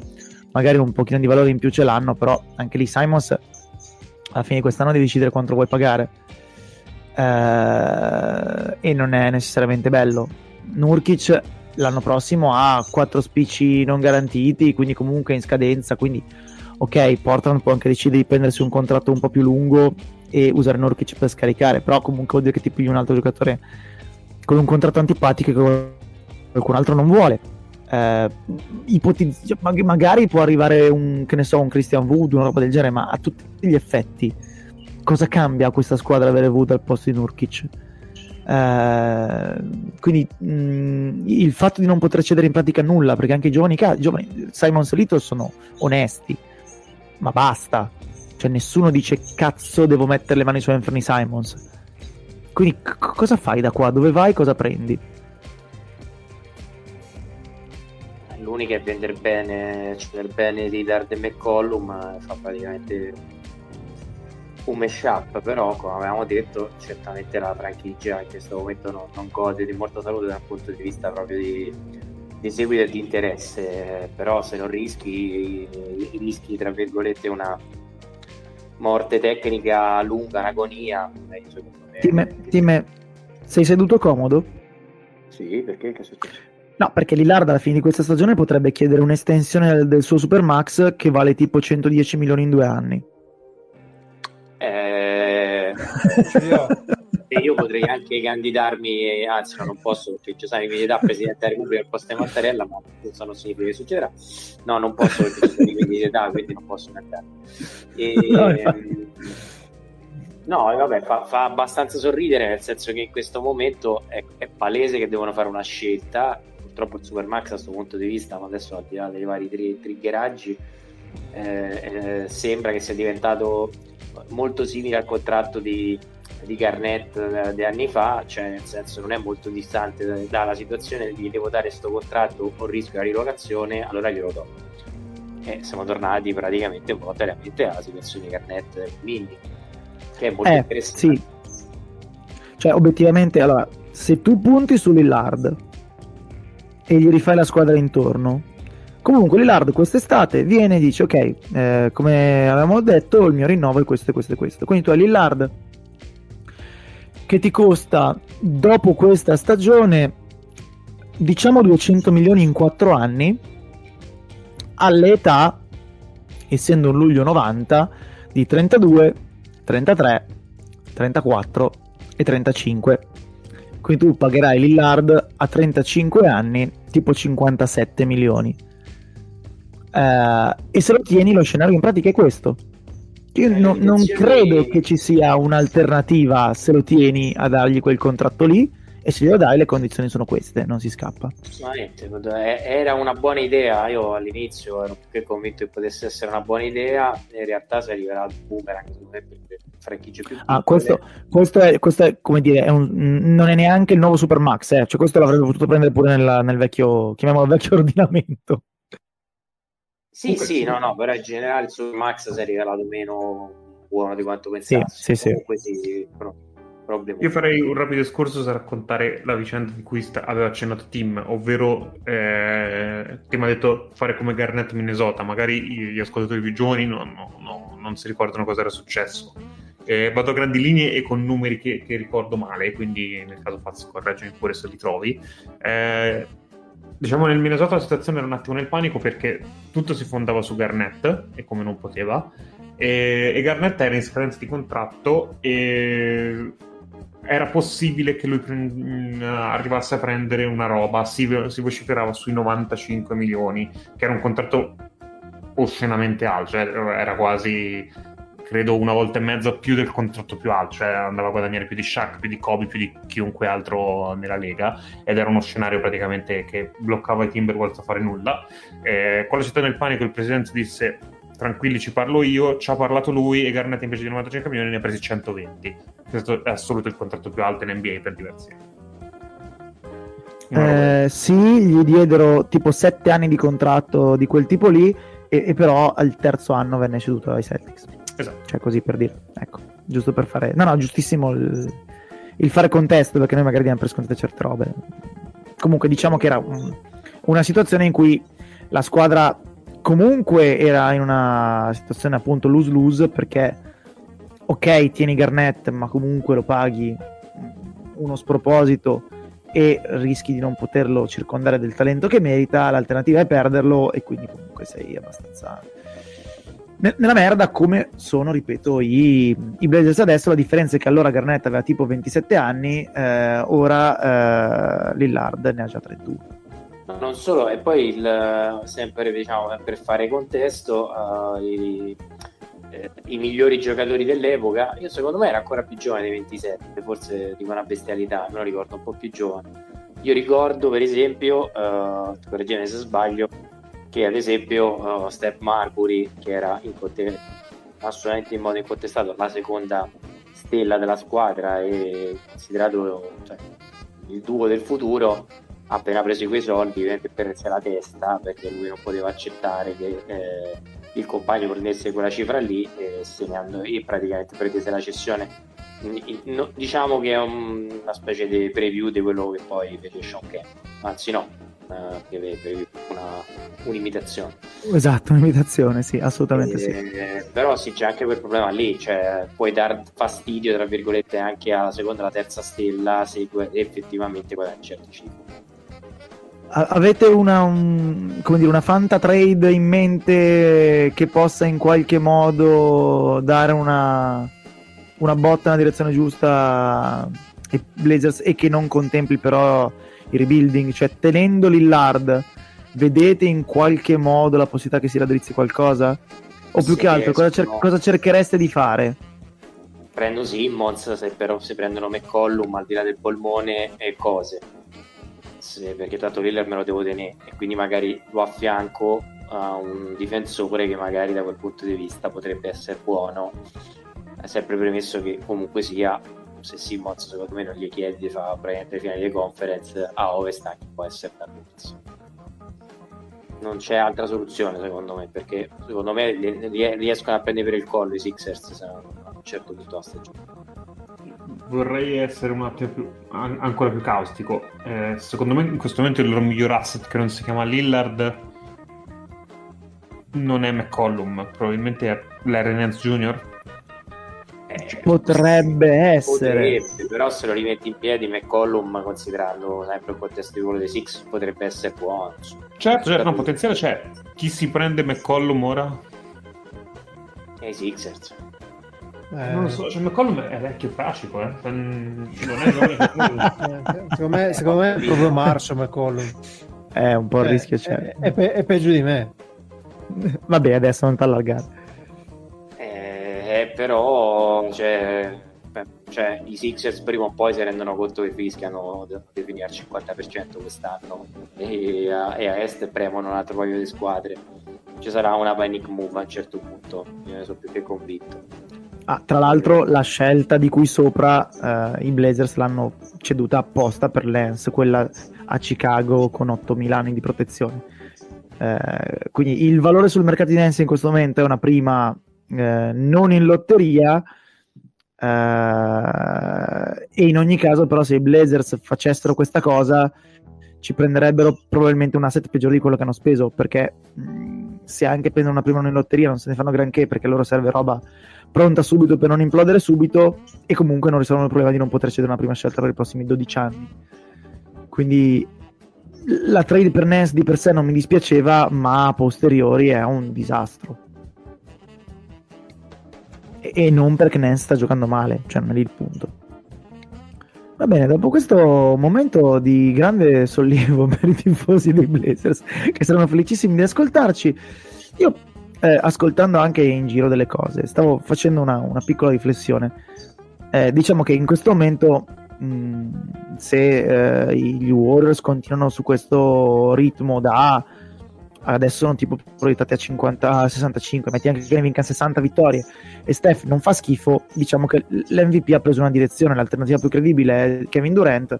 magari un pochino di valore in più ce l'hanno, però anche lì Simons alla fine di quest'anno devi decidere quanto vuoi pagare. Eh, e non è necessariamente bello. Nurkic l'anno prossimo ha quattro spicci non garantiti quindi comunque in scadenza quindi ok Portland può anche decidere di prendersi un contratto un po' più lungo e usare Nurkic per scaricare però comunque vuol dire che ti pigli un altro giocatore con un contratto antipatico che qualcun altro non vuole eh, ipotizz- magari può arrivare un, che ne so, un Christian Wood, una roba del genere, ma a tutti gli effetti cosa cambia questa squadra avere Wood al posto di Nurkic? Eh, quindi mh, mm, il fatto di non poter cedere in pratica nulla, perché anche i giovani, i giovani Simon Solito sono onesti. ma basta. Cioè, nessuno dice cazzo devo mettere le mani su Anthony Simons. Quindi c- cosa fai da qua? Dove vai? Cosa prendi? L'unica è vendere bene, cioè il bene di Dard e McCollum fa praticamente un mashup, però come avevamo detto certamente la franchigia in questo momento non, non gode di molta salute dal punto di vista proprio di, di seguito e di interesse, però se non rischi, rischi tra virgolette una morte tecnica lunga, un'agonia. Eh, time, time, sei seduto comodo? Sì, perché? Che è successo? No, perché Lillard alla fine di questa stagione potrebbe chiedere un'estensione del, del suo Supermax che vale tipo 110 milioni in due anni. Eh, io, io, potrei anche candidarmi, anzi no, non posso perché ci sono i miei età Presidente della Repubblica al posto di Mattarella, ma questo non significa che succederà. No, non posso perché ci sono i miei età, quindi non posso candidarmi. E, no, ehm, no, vabbè, fa, fa, abbastanza sorridere nel senso che in questo momento è, è palese che devono fare una scelta. Purtroppo il Supermax a questo punto di vista, ma adesso al di là dei vari tri- triggeraggi, eh, eh, sembra che sia diventato molto simile al contratto di, di Garnett eh, di anni fa, cioè nel senso non è molto distante dalla situazione di devo dare questo contratto o rischio la rilocazione, allora glielo do. E siamo tornati praticamente volontariamente alla situazione di Garnett e quindi che è molto eh, interessante. Sì. Cioè, obiettivamente, allora, se tu punti su Lillard e gli rifai la squadra intorno, Comunque Lillard quest'estate viene e dice ok, eh, come avevamo detto il mio rinnovo è questo e questo e questo. Quindi tu hai Lillard che ti costa dopo questa stagione diciamo 200 milioni in 4 anni all'età essendo un luglio 90 di 32, 33, 34 e 35. Quindi tu pagherai Lillard a 35 anni tipo 57 milioni Uh, e se lo tieni, lo scenario in pratica è questo. Io eh, no, non credo che ci sia un'alternativa se lo tieni a dargli quel contratto lì. E se glielo dai, le condizioni sono queste, non si scappa. Era una buona idea. Io all'inizio ero più che convinto che potesse essere una buona idea. In realtà si è rivelato il boomerang per franchigie più Ah, questo, questo, è, questo, è, come dire, è un, non è neanche il nuovo Supermax. Eh? Cioè, questo l'avrebbe potuto prendere pure nel, nel vecchio, chiamiamolo vecchio ordinamento. Sì, Comunque, sì, no, no, però in generale su Max si è rivelato meno buono di quanto pensassi. Sì, sì, Comunque sì. sì però, Io farei un rapido escurso a raccontare la vicenda di cui sta- aveva accennato Tim, ovvero eh, Tim ha detto fare come Garnett Minnesota, magari gli ascoltatori più giovani no, no, no, non si ricordano cosa era successo. Eh, vado a grandi linee e con numeri che, che ricordo male, quindi nel caso Faz correggimi pure se li trovi. Eh, diciamo nel Minnesota la situazione era un attimo nel panico perché tutto si fondava su Garnett e come non poteva e, e Garnett era in scadenza di contratto e era possibile che lui pre- mm, arrivasse a prendere una roba si, si vociferava sui 95 milioni che era un contratto oscenamente alto cioè era quasi credo una volta e mezzo più del contratto più alto, cioè andava a guadagnare più di Shaq, più di Kobe, più di chiunque altro nella Lega ed era uno scenario praticamente che bloccava i Timberwolves a fare nulla. Eh, con la città nel panico il presidente disse tranquilli ci parlo io, ci ha parlato lui e Garnett invece di 95 milioni ne ha presi 120. Questo è assoluto il contratto più alto in NBA per diversi anni. Eh, sì, gli diedero tipo 7 anni di contratto di quel tipo lì e, e però al terzo anno venne ceduto ai Celtics. Esatto. Cioè così per dire, ecco, giusto per fare... No, no, giustissimo il, il fare contesto, perché noi magari diamo per scontate certe robe. Comunque diciamo che era un, una situazione in cui la squadra comunque era in una situazione appunto lose-lose perché ok tieni Garnett ma comunque lo paghi uno sproposito e rischi di non poterlo circondare del talento che merita, l'alternativa è perderlo e quindi comunque sei abbastanza nella merda come sono, ripeto, i, i, Blazers adesso. La differenza è che allora Garnett aveva tipo 27 anni, eh, ora eh, Lillard ne ha già 31. Non solo, e poi il, sempre diciamo, per fare contesto, uh, i, eh, i, migliori giocatori dell'epoca, io secondo me era ancora più giovane dei 27, forse dico una bestialità, me lo ricordo un po' più giovane. Io ricordo per esempio, uh, correggimi se sbaglio, che ad esempio uh, Steph Marbury, che era inconte- assolutamente in modo incontestato la seconda stella della squadra e considerato cioè, il duo del futuro, appena preso quei soldi ovviamente perse la testa perché lui non poteva accettare che eh, il compagno prendesse quella cifra lì e, se ne andò, e praticamente pretese la cessione. No, diciamo che è un, una specie di preview di quello che poi fece Sean Kemp anzi no una, una, un'imitazione. Esatto un'imitazione sì assolutamente eh, sì però sì c'è anche quel problema lì cioè puoi dar fastidio tra virgolette anche alla seconda e alla terza stella se effettivamente guadagni certi cifre Avete una, un, come dire, una fanta trade in mente che possa in qualche modo dare una, una botta nella direzione giusta ai Blazers e che non contempli però il rebuilding? Cioè, tenendo Lillard, vedete in qualche modo la possibilità che si raddrizzi qualcosa? O più sì, che altro, cosa, cer- cosa, cerchereste di fare? Prendo Simmons, se però si prendono McCollum al di là del polmone e cose se, perché tanto Lillard me lo devo tenere e quindi magari lo affianco a un difensore che magari da quel punto di vista potrebbe essere buono. Sempre premesso che comunque sia se Simmons secondo me non gli chiedi di fare praticamente finale di conference a ovest anche può essere da non c'è altra soluzione secondo me perché secondo me riescono a prendere per il collo i Sixers a un certo punto a stagione vorrei essere un attimo più, ancora più caustico. Eh, secondo me in questo momento il loro miglior asset che non si chiama Lillard non è McCollum, probabilmente è Larry Nance Jr. Eh, potrebbe essere potrebbe, però se lo rimetti in piedi McCollum considerando sempre il contesto di quello dei Six potrebbe essere buono certo, certo no, potenziale c'è chi si prende McCollum ora? e i Sixers eh... Non lo so, cioè McCollum è vecchio fracico, eh. non è eh, secondo, me, secondo me è proprio Marshall McCollum. È un po' il eh, rischio c'è. È, è, è, peggio di me. Vabbè, adesso non ti allargare. Eh, però, cioè, cioè, i Sixers prima o poi si rendono conto che fischiano di finire al 50% quest'anno e a, e a Est premono un altro paio di squadre. Ci sarà una panic move a un certo punto, io ne sono più che convinto. Ah, tra l'altro la scelta di cui sopra eh, i Blazers l'hanno ceduta apposta per Lance, quella a Chicago con 8.000 anni di protezione. Eh, quindi il valore sul mercato di Lance in questo momento è una prima eh, non in lotteria eh, e in ogni caso però se i Blazers facessero questa cosa ci prenderebbero probabilmente un asset peggiore di quello che hanno speso perché mh, se anche prendono una prima non in lotteria non se ne fanno granché perché loro serve roba pronta subito per non implodere subito e comunque non risolvono il problema di non poter cedere una prima scelta per i prossimi 12 anni. Quindi la trade per Ness di per sé non mi dispiaceva, ma a posteriori è un disastro. E, e non perché Ness sta giocando male, cioè non è lì il punto. Va bene, dopo questo momento di grande sollievo per i tifosi dei Blazers, che saranno felicissimi di ascoltarci, io eh, ascoltando anche in giro delle cose, stavo facendo una, una piccola riflessione. Eh, diciamo che in questo momento, mh, mm, se eh, gli Warriors continuano su questo ritmo da adesso sono tipo proiettati a 50 65 metti anche che ne vinca 60 vittorie e Steph non fa schifo diciamo che l'MVP ha preso una direzione l'alternativa più credibile è Kevin Durant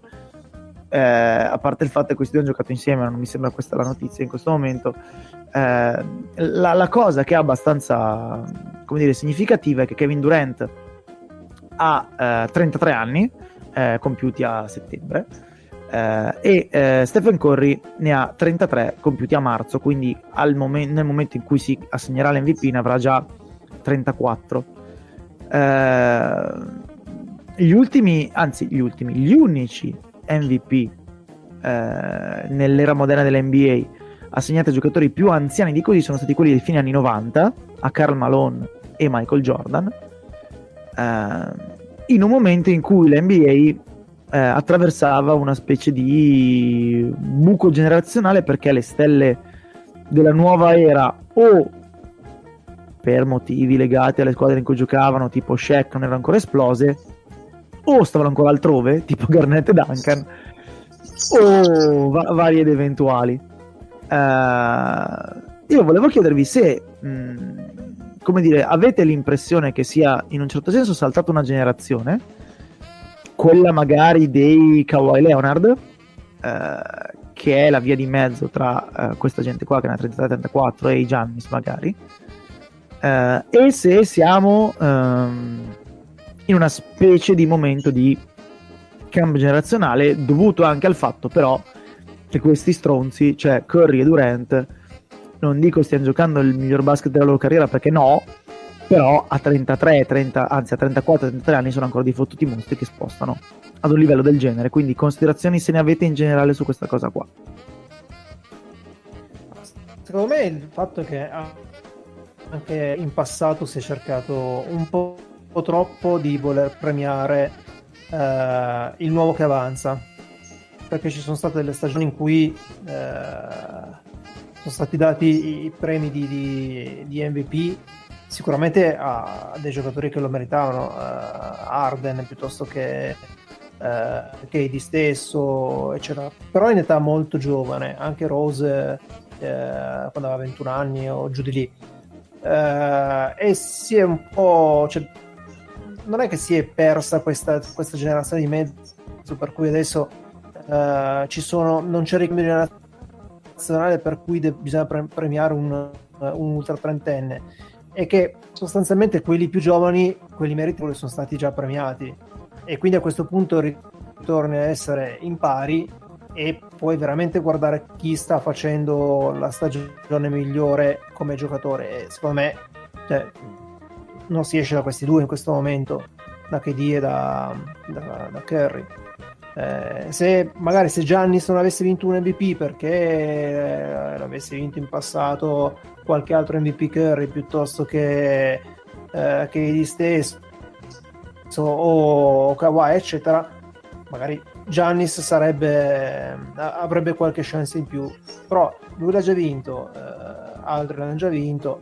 eh, a parte il fatto che questi due hanno giocato insieme non mi sembra questa la notizia in questo momento eh, la, la, cosa che è abbastanza come dire, significativa è che Kevin Durant ha eh, 33 anni, eh, compiuti a settembre, eh, e eh, Stephen Curry ne ha 33 compiuti a marzo, quindi momen- nel momento in cui si assegnerà l'MVP ne avrà già 34. Eh, gli ultimi, anzi gli ultimi, gli unici MVP nell'era moderna dell'NBA assegnati a giocatori più anziani di così sono stati quelli dei fine anni 90, a Karl Malone e Michael Jordan, eh, in un momento in cui l'NBA eh, attraversava una specie di buco generazionale perché le stelle della nuova era o per motivi legati alle squadre in cui giocavano, tipo Shaq, non erano ancora esplose, o stavano ancora altrove, tipo Garnett e Duncan, o va- varie ed eventuali. Uh, io volevo chiedervi se, mh, mm, come dire, avete l'impressione che sia in un certo senso saltata una generazione, quella magari dei Kawhi Leonard, uh, che è la via di mezzo tra uh, questa gente qua che ne ha 33-34 e i Giannis magari, e se siamo um, in una specie di momento di cambio generazionale dovuto anche al fatto però che questi stronzi, cioè Curry e Durant, non dico stiano giocando il miglior basket della loro carriera perché no, però a 33, 30, anzi a 34, 33 anni sono ancora dei fottuti mostri che spostano ad un livello del genere, quindi considerazioni se ne avete in generale su questa cosa qua. Secondo me il fatto che anche in passato si è cercato un po' troppo di voler premiare eh, il nuovo che avanza perché ci sono state delle stagioni in cui eh, sono stati dati i premi di, di, di MVP sicuramente a, a, dei giocatori che lo meritavano, uh, Arden piuttosto che uh, KD stesso, eccetera. Però in età molto giovane, anche Rose uh, quando aveva 21 anni o giù di lì. Uh, e si è un po'. Cioè, non è che si è persa questa, questa generazione di mezzo, per cui adesso uh, sono, non c'è ricambio nazionale per cui de- bisogna pre- premiare un, uh, un ultra trentenne. E che sostanzialmente quelli più giovani, quelli meritevoli sono stati già premiati. E quindi a questo punto ritorni a essere in pari e puoi veramente guardare chi sta facendo la stagione migliore come giocatore. E secondo me cioè, non si esce da questi due in questo momento da KD e da, da, da Curry eh, se magari se Giannis non avesse vinto un MVP perché eh, l'avesse vinto in passato qualche altro MVP Curry piuttosto che, eh, che egli stesso o Kawhi eccetera magari Giannis sarebbe avrebbe qualche chance in più. Però lui l'ha già vinto eh, altri l'hanno già vinto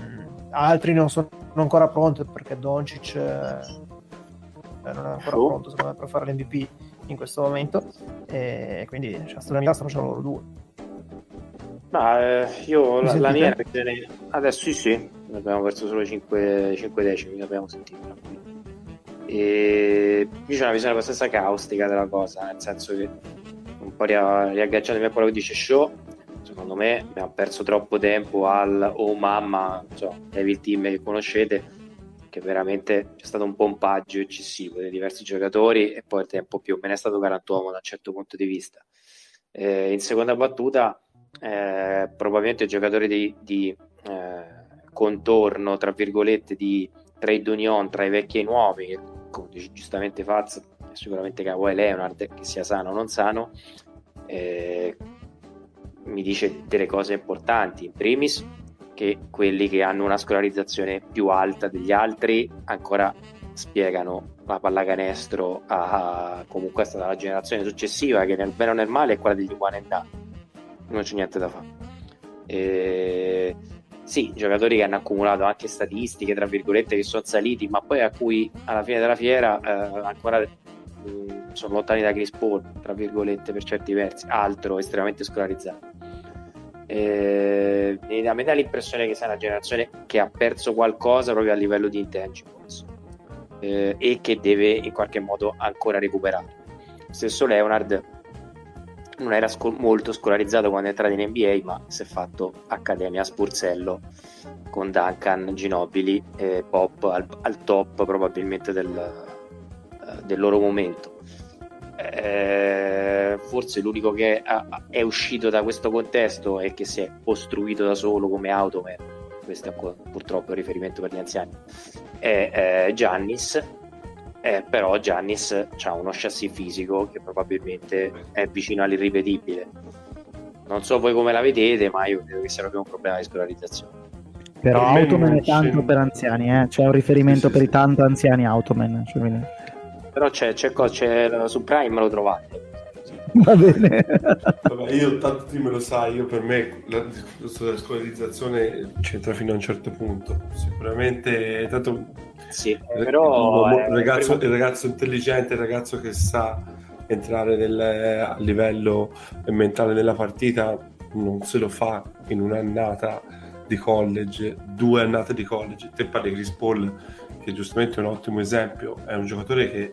mm, altri non sono ancora pronti perché Doncic eh, non è ancora pronto secondo me per fare l'MVP in questo momento e quindi cioè, sulla mia stanno loro due. Ma eh, io la, la mia adesso sì sì abbiamo perso solo 5, 5 decimi l'abbiamo sentito e qui c'è una visione abbastanza caustica della cosa nel senso che un po' riagganciandomi a quello che dice Show secondo me abbiamo perso troppo tempo al oh mamma so, Evil Team che conoscete che veramente c'è stato un pompaggio eccessivo di diversi giocatori e poi il tempo più me ne è stato galantuomo da un certo punto di vista. Eh, in seconda battuta, eh, probabilmente i giocatori di, di eh, contorno, tra virgolette, di trade union tra i vecchi e i nuovi, come dice giustamente Faz, sicuramente Kawhi Leonard, che sia sano o non sano, eh, mi dice delle cose importanti. In primis, che quelli che hanno una scolarizzazione più alta degli altri ancora spiegano la pallacanestro a, a comunque è stata la generazione successiva che nel bene o nel male è quella degli one and done non c'è niente da fare. E... sì, giocatori che hanno accumulato anche statistiche tra virgolette che sono saliti ma poi a cui alla fine della fiera eh, ancora mh, mm, sono lontani da Chris Paul tra virgolette per certi versi. Altro estremamente scolarizzato eh, a me dà l'impressione che sia una generazione che ha perso qualcosa proprio a livello di intangibles eh, e che deve in qualche modo ancora recuperare. Stesso Leonard non era sco- molto scolarizzato quando è entrato in NBA, ma si è fatto accademia a Spurzello con Duncan, Ginobili e Pop al, al top probabilmente del, uh, del loro momento eh, forse l'unico che ha, è uscito da questo contesto e che si è costruito da solo come Automan, questo è purtroppo un riferimento per gli anziani, è eh, Giannis, eh, però Giannis ha uno chassis fisico che probabilmente è vicino all'irripetibile. Non so voi come la vedete, ma io credo che sia proprio un problema di scolarizzazione. Però Automan è tanto per anziani, eh? c'è un riferimento sì, sì, per sì. i tanto anziani Automan. Cioè. Però c'è, c'è, c'è, su Prime lo trovate. Va bene. Vabbè, io tanto tu me lo sai, io per me la discorso della scolarizzazione c'entra fino a un certo punto. Sicuramente tanto sì, però il, ragazzo, prima... il ragazzo intelligente, il ragazzo che sa entrare nel, a livello mentale nella partita non se lo fa in un'annata di college, due annate di college. Te parli di Chris Paul, che giustamente è un ottimo esempio, è un giocatore che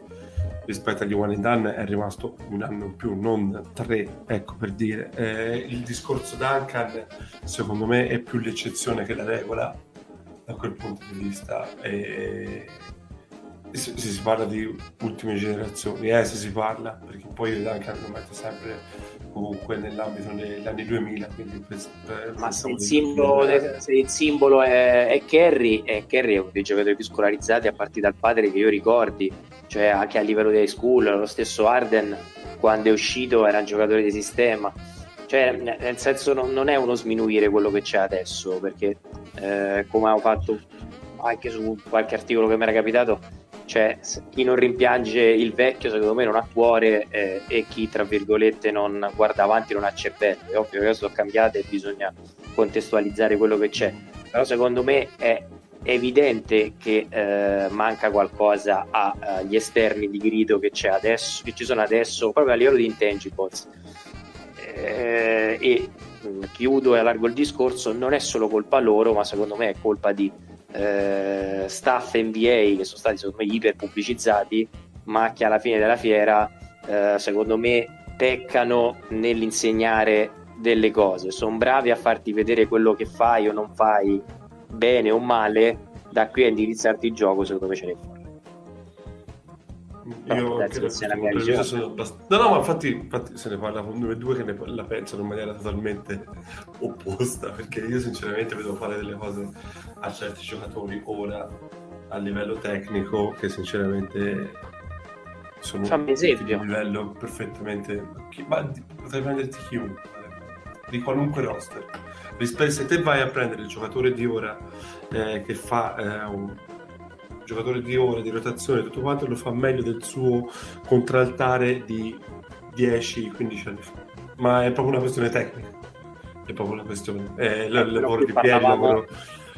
rispetto agli one and done è rimasto un anno in più, non tre, ecco per dire. Eh, il discorso Duncan secondo me è più l'eccezione che la regola da quel punto di vista. E, se, se, si parla di ultime generazioni, eh, se si parla, perché poi Duncan lo metto sempre comunque nell'ambito degli anni 2000. Quindi per, per Ma se il, simbolo, se il simbolo è, è Kerry, è Kerry è uno dei giocatori più scolarizzati a partire dal padre che io ricordi, cioè anche a livello di high school, lo stesso Arden quando è uscito era un giocatore di sistema. Cioè, nel senso non, non è uno sminuire quello che c'è adesso, perché eh, come ho fatto anche su qualche articolo che mi era capitato, cioè chi non rimpiange il vecchio secondo me non ha cuore eh, e chi tra virgolette non guarda avanti non ha cervello. È ovvio che le sono cambiate e bisogna contestualizzare quello che c'è. Però secondo me è evidente che eh, manca qualcosa agli esterni di grido che, adesso, che ci sono adesso proprio a livello di intangibles eh, e chiudo e allargo il discorso non è solo colpa loro ma secondo me è colpa di eh, staff NBA che sono stati secondo me iper pubblicizzati ma che alla fine della fiera eh, secondo me peccano nell'insegnare delle cose. Sono bravi a farti vedere quello che fai o non fai bene o male da qui a indirizzarti il gioco secondo me ce ne fuori io credo che sono abbastanza... No, no, ma infatti, infatti, se ne parla con noi due che ne, la pensano in maniera totalmente opposta, perché io sinceramente vedo fare delle cose a certi giocatori ora a livello tecnico che sinceramente sono Fammi esempio. livello perfettamente... Ma potrei prenderti chiunque, di qualunque roster. Rispetto, se te vai a prendere il giocatore di ora eh, che fa eh, un giocatore di ore, di rotazione, tutto quanto lo fa meglio del suo contraltare di 10-15 anni fa. Ma è proprio una questione tecnica. È proprio una questione. È il lavoro di piedi, lavoro...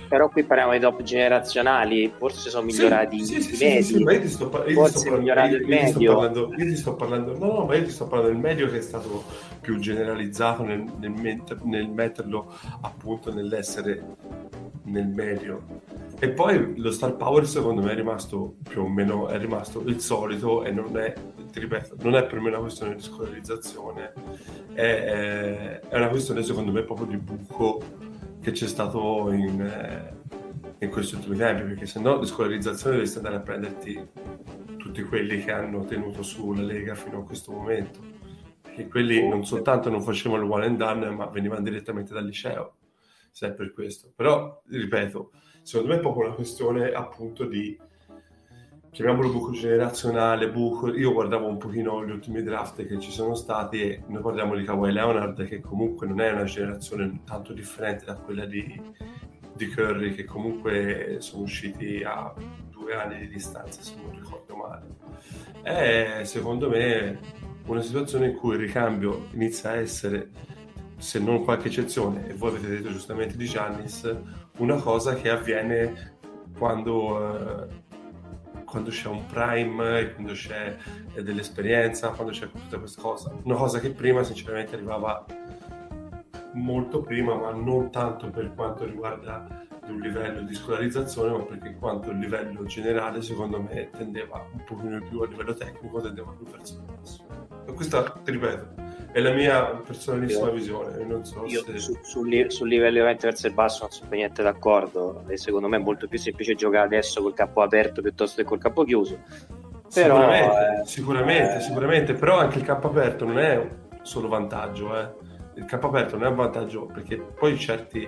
Però qui parliamo di top generazionali, forse sono migliorati sì, sì, sì, medi. Sì, sì, ma io ti sto, par- io forse io, il medio. Parlando, io ti sto parlando, no, no, ma io ti sto parlando del medio che è stato più generalizzato nel, nel, met- nel metterlo appunto nell'essere nel medio e poi lo star power secondo me è rimasto più o meno è rimasto il solito e non è, ti ripeto, non è per me una questione di scolarizzazione, è, è una questione secondo me proprio di buco che c'è stato in, eh, in questi ultimi tempi, perché se no di scolarizzazione dovresti andare a prenderti tutti quelli che hanno tenuto su la Lega fino a questo momento, perché quelli non soltanto non facevano il one and done, ma venivano direttamente dal liceo, se è per questo. Però, ripeto, secondo me è proprio una questione appunto di chiamiamolo buco generazionale, buco. Io guardavo un pochino gli ultimi draft che ci sono stati e noi parliamo di Kawhi Leonard che comunque non è una generazione tanto differente da quella di, di Curry che comunque sono usciti a due anni di distanza se non ricordo male. È secondo me una situazione in cui il ricambio inizia a essere se non qualche eccezione, e voi avete detto giustamente di Giannis, una cosa che avviene quando, eh, quando c'è un prime, quando c'è eh, dell'esperienza, quando c'è tutta questa cosa. Una cosa che prima sinceramente arrivava molto prima, ma non tanto per quanto riguarda un livello di scolarizzazione, ma perché quanto il livello generale, secondo me, tendeva un pochino più a livello tecnico, tendeva più verso il basso. Questa, ti ripeto, è la mia personalissima io, visione. Non so io se... su, sul, sul, livello veramente verso il basso non sono per niente d'accordo. E secondo me è molto più semplice giocare adesso col capo aperto piuttosto che col capo chiuso. Però, sicuramente, eh, sicuramente, eh... sicuramente, però anche il capo aperto non è solo vantaggio. Eh. Il capo aperto non è un vantaggio perché poi certi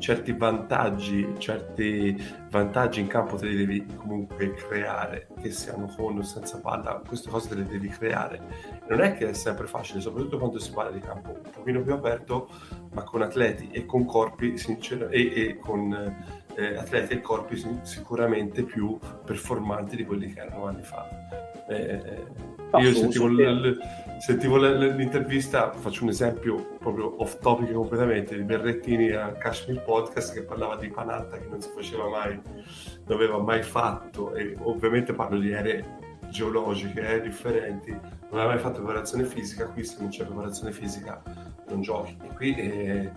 certi vantaggi, certi vantaggi in campo te li devi comunque creare, che siano con o senza palla, queste cose te le devi creare. Non è che è sempre facile, soprattutto quando si parla di campo un pochino più aperto, ma con atleti e con corpi sincero, e, e con eh, atleti e corpi sicuramente più performanti di quelli che erano anni fa. Eh, io sentivo, l- sentivo l'intervista, faccio un esempio proprio off topic completamente, di Berrettini a Kashmir Podcast che parlava di Panatta che non si faceva mai, non aveva mai fatto e ovviamente parlo di ere geologiche eh, differenti, non hai mai fatto preparazione fisica, qui se non c'è preparazione fisica non giochi. E qui eh,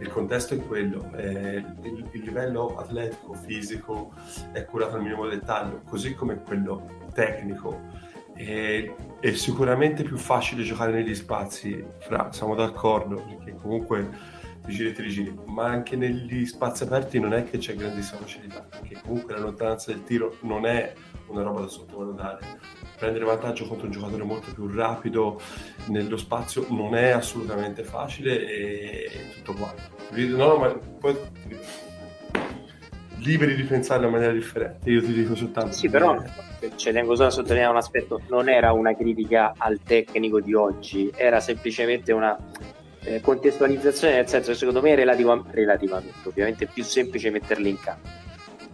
il contesto è quello, eh, il, il, livello atletico, fisico è curato al minimo dettaglio, così come quello tecnico. E, è sicuramente più facile giocare negli spazi, fra, siamo d'accordo, perché comunque ti giri e ti rigiri, ma anche negli spazi aperti non è che c'è grandissima facilità, perché comunque la lontananza del tiro non è una roba da sottovalutare. Prendere vantaggio contro un giocatore molto più rapido nello spazio non è assolutamente facile e tutto qua. No, ma poi liberi di pensarlo in maniera differente. Io ti dico soltanto. Sì, però ci tengo solo a sottolineare un aspetto: non era una critica al tecnico di oggi, era semplicemente una eh, contestualizzazione, nel senso che secondo me è relativa, relativamente, ovviamente è più semplice metterli in campo.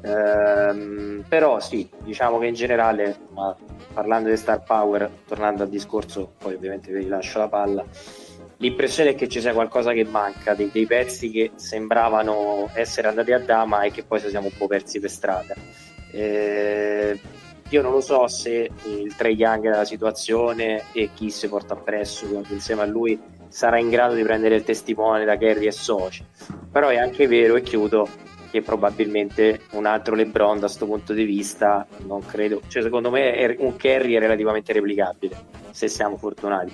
Ehm, però sì, diciamo che in generale, ma parlando di Star Power, tornando al discorso, poi ovviamente vi lascio la palla, l'impressione è che ci sia qualcosa che manca, dei, dei pezzi che sembravano essere andati a dama e che poi ci siamo un po' persi per strada. Eh, io non lo so se il Trey Young della situazione e chi si porta appresso insieme a lui sarà in grado di prendere il testimone da Kerry e soci. Però è anche vero, e chiudo, che probabilmente un altro LeBron da questo punto di vista non credo, cioè secondo me un Kerry è relativamente replicabile se siamo fortunati.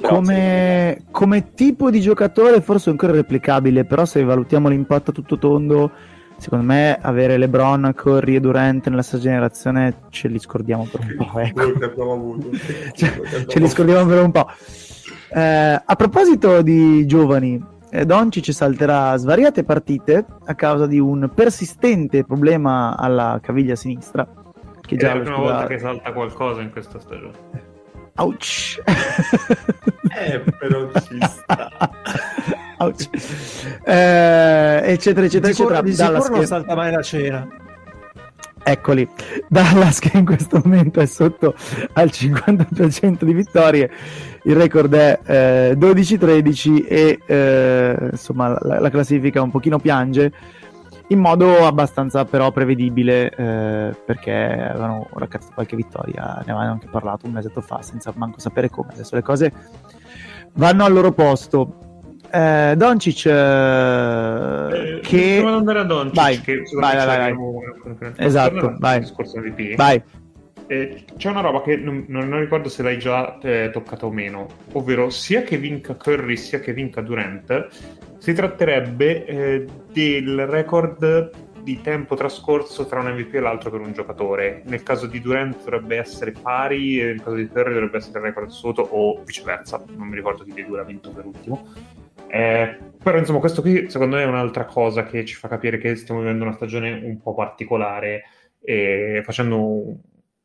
Come, come, tipo di giocatore forse è ancora replicabile, però se valutiamo l'impatto a tutto tondo, secondo me avere LeBron, Curry e Durant nella stessa generazione ce li scordiamo per un po'. Ecco. cioè, ce li scordiamo per un po'. Eh, a proposito di giovani, eh, Doncic salterà svariate partite a causa di un persistente problema alla caviglia sinistra. Che già è la prima scusa... volta che salta qualcosa in questa stagione. Ouch! eh, però ci sta. Ouch. Eh, eccetera, eccetera, eccetera. Di sicuro non salta mai la cena. Eccoli, Dallas che in questo momento è sotto al 50% di vittorie, il record è eh, 12-13 e eh, insomma la, la, classifica un pochino piange in modo abbastanza però prevedibile eh, perché avevano raccattato qualche vittoria, ne avevamo anche parlato un mesetto fa senza manco sapere come, adesso le cose vanno al loro posto eh, Doncic eh, eh, che andare a Doncic vai, che vai, vai, vai, vai. esatto vai. vai. Eh, c'è una roba che non, non, ricordo se l'hai già eh, toccata o meno ovvero sia che vinca Curry sia che vinca Durant si tratterebbe eh, del record di tempo trascorso tra un MVP e l'altro per un giocatore. Nel caso di Durant dovrebbe essere pari, nel caso di Curry dovrebbe essere il record assoluto o viceversa. Non mi ricordo chi dei due ha vinto per ultimo. Eh, però insomma questo qui secondo me è un'altra cosa che ci fa capire che stiamo vivendo una stagione un po' particolare e facendo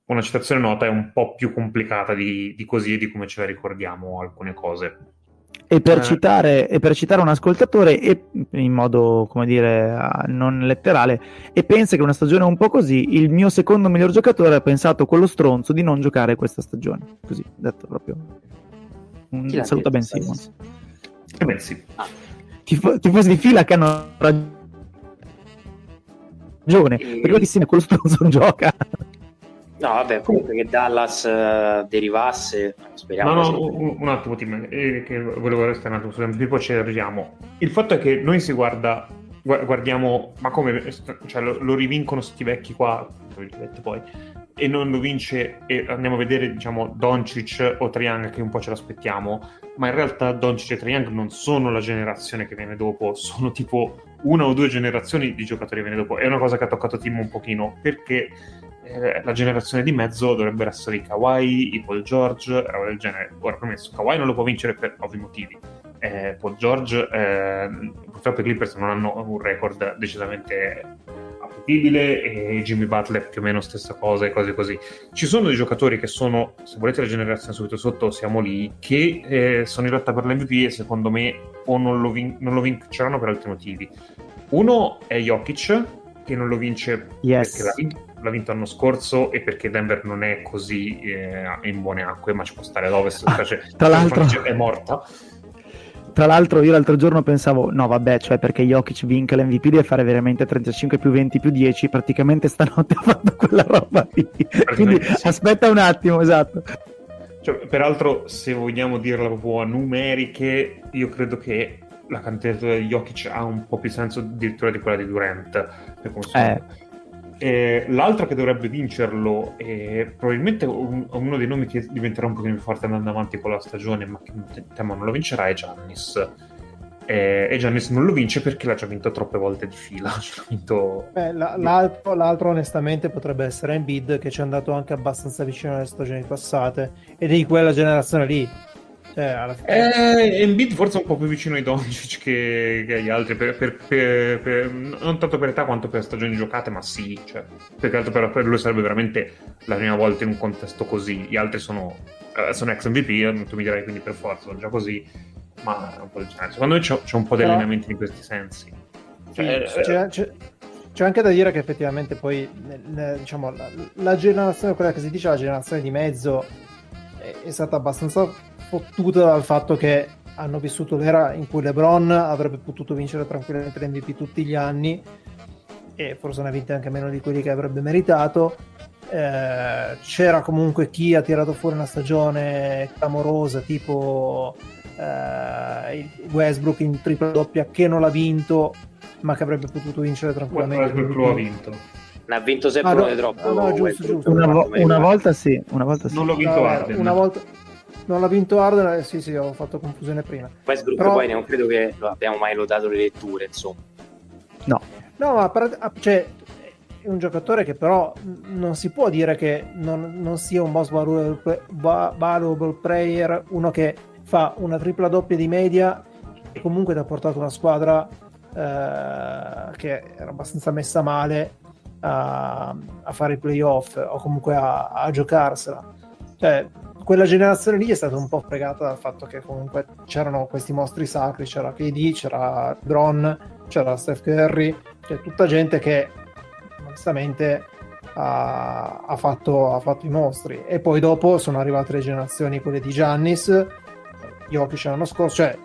una citazione nota è un po' più complicata di, di così e di come ce la ricordiamo alcune cose. E per, eh. citare, e per, citare, un ascoltatore, e in modo come dire non letterale, e pensa che una stagione un po' così, il mio secondo miglior giocatore ha pensato quello stronzo di non giocare questa stagione. Così, detto proprio. Un saluto a Ben Simmons. Eh beh, sì. Ah. Tif- tifosi di fila che hanno ragione, e... perché insieme quello stronzo non gioca. No, vabbè, comunque che Dallas uh, derivasse, speriamo. No, no, un, un, attimo, Tim, eh, che volevo restare un attimo su MVP, poi ci arriviamo. Il fatto è che noi si guarda, guardiamo, ma come, cioè, lo, lo rivincono sti vecchi qua, poi, e non lo vince e andiamo a vedere diciamo Doncic o Triang che un po' ce l'aspettiamo ma in realtà Doncic e Triang non sono la generazione che viene dopo sono tipo una o due generazioni di giocatori che viene dopo è una cosa che ha toccato Tim un pochino perché eh, la generazione di mezzo dovrebbero essere i Kawhi, i Paul George, roba del genere. Ora, premesso, Kawhi non lo può vincere per ovvi motivi. Eh, Paul George, eh, purtroppo i Clippers non hanno un record decisamente appetibile e Jimmy Butler più o meno stessa cosa e cose così. Ci sono dei giocatori che sono, se volete la generazione subito sotto, siamo lì, che eh, sono in lotta per l'MVP e secondo me o non lo, vin- non lo vinceranno per altri motivi. Uno è Jokic, che non lo vince yes. perché vinto, l'ha vinto l'anno scorso e perché Denver non è così eh, in buone acque, ma ci può stare ad ovest, ah, cioè, tra l'altro è morta. tra l'altro io l'altro giorno pensavo, no vabbè, cioè perché Jokic vinca l'MVP deve fare veramente 35 più 20 più 10, praticamente stanotte ha fatto quella roba lì. Quindi sì. aspetta un attimo, esatto. Cioè, peraltro, se vogliamo dirla proprio a numeriche, io credo che la candidatura di Jokic ha un po' più senso addirittura di quella di Durant. Per come eh. Eh, l'altro che dovrebbe vincerlo è probabilmente un, uno dei nomi che diventerà un pochino più forte andando avanti con la stagione, ma che temo non lo vincerà, è Giannis. Eh, e Giannis non lo vince perché l'ha già vinto troppe volte di fila. Vinto... Beh, la, l'altro, l'altro, onestamente potrebbe essere Embiid che ci è andato anche abbastanza vicino alle stagioni passate ed è di quella generazione lì cioè, alla fine... eh, Embiid forse un po' più vicino ai Doncic che, che agli altri, per, per, per, non tanto per età quanto per stagioni giocate, ma sì, cioè, perché altro per, per lui sarebbe veramente la prima volta in un contesto così. Gli altri sono, uh, sono ex MVP, tu mi direi quindi per forza, sono già così, ma un po' genere. Secondo me c'è, c'è un po' di Però... allineamenti in questi sensi. Cioè, sì, c'è, c'è, c'è, anche da dire che effettivamente poi diciamo, la, la generazione, quella che si dice la generazione di mezzo, è, stata abbastanza fottuta dal fatto che hanno vissuto l'era in cui LeBron avrebbe potuto vincere tranquillamente l'MVP tutti gli anni e forse ne ha vinte anche meno di quelli che avrebbe meritato. Eh, c'era comunque chi ha tirato fuori una stagione clamorosa tipo eh, Westbrook in tripla doppia che non l'ha vinto ma che avrebbe potuto vincere tranquillamente. Westbrook lo ha vinto. Ne ha vinto sempre ah, no, troppo. Ah, no, giusto, giusto. Una, vo- una, volta sì, una volta sì. Non l'ho vinto no, Arden. Una volta non l'ha vinto Harden, eh, sì sì, ho fatto confusione prima. Westbrook Però... poi non credo che lo abbiamo mai lodato le letture, insomma. No. No, ma cioè, è un giocatore che però non si può dire che non, non sia un most valuable, valuable player, uno che fa una tripla doppia di media e comunque ti ha portato una squadra eh, che era abbastanza messa male a, a fare i playoff o comunque a, a giocarsela. Cioè, quella generazione lì è stata un po' fregata dal fatto che comunque c'erano questi mostri sacri, c'era KD, c'era Bron, c'era Steph Curry, cioè tutta gente che onestamente ha, ha, fatto, ha fatto i mostri. E poi dopo sono arrivate le generazioni, quelle di Giannis, Jokic l'anno scorso, cioè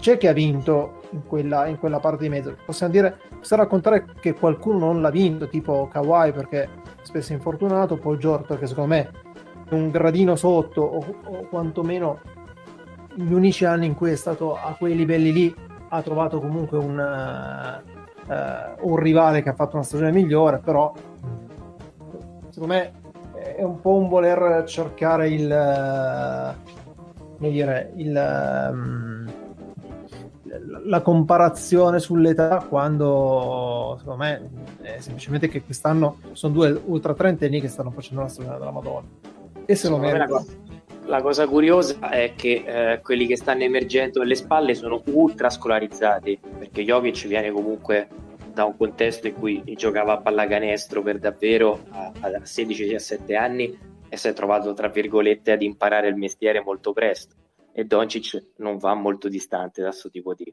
c'è chi ha vinto in quella, in quella parte di mezzo. Possiamo dire, possiamo raccontare che qualcuno non l'ha vinto, tipo Kawhi perché spesso è infortunato, Paul George perché secondo me un gradino sotto o, o quantomeno gli unici anni in cui è stato a quei livelli lì ha trovato comunque un, uh, un rivale che ha fatto una stagione migliore però secondo me è un po' un voler cercare il uh, come dire il um, la comparazione sull'età quando secondo me è semplicemente che quest'anno sono due ultra trentenni che stanno facendo la stagione della Madonna e se lo merita. La, cosa curiosa è che eh, quelli che stanno emergendo alle spalle sono ultra scolarizzati, perché Jokic viene comunque da un contesto in cui giocava a pallacanestro per davvero a, a 16-17 anni e si è trovato, tra virgolette, ad imparare il mestiere molto presto. E Doncic non va molto distante da questo tipo di,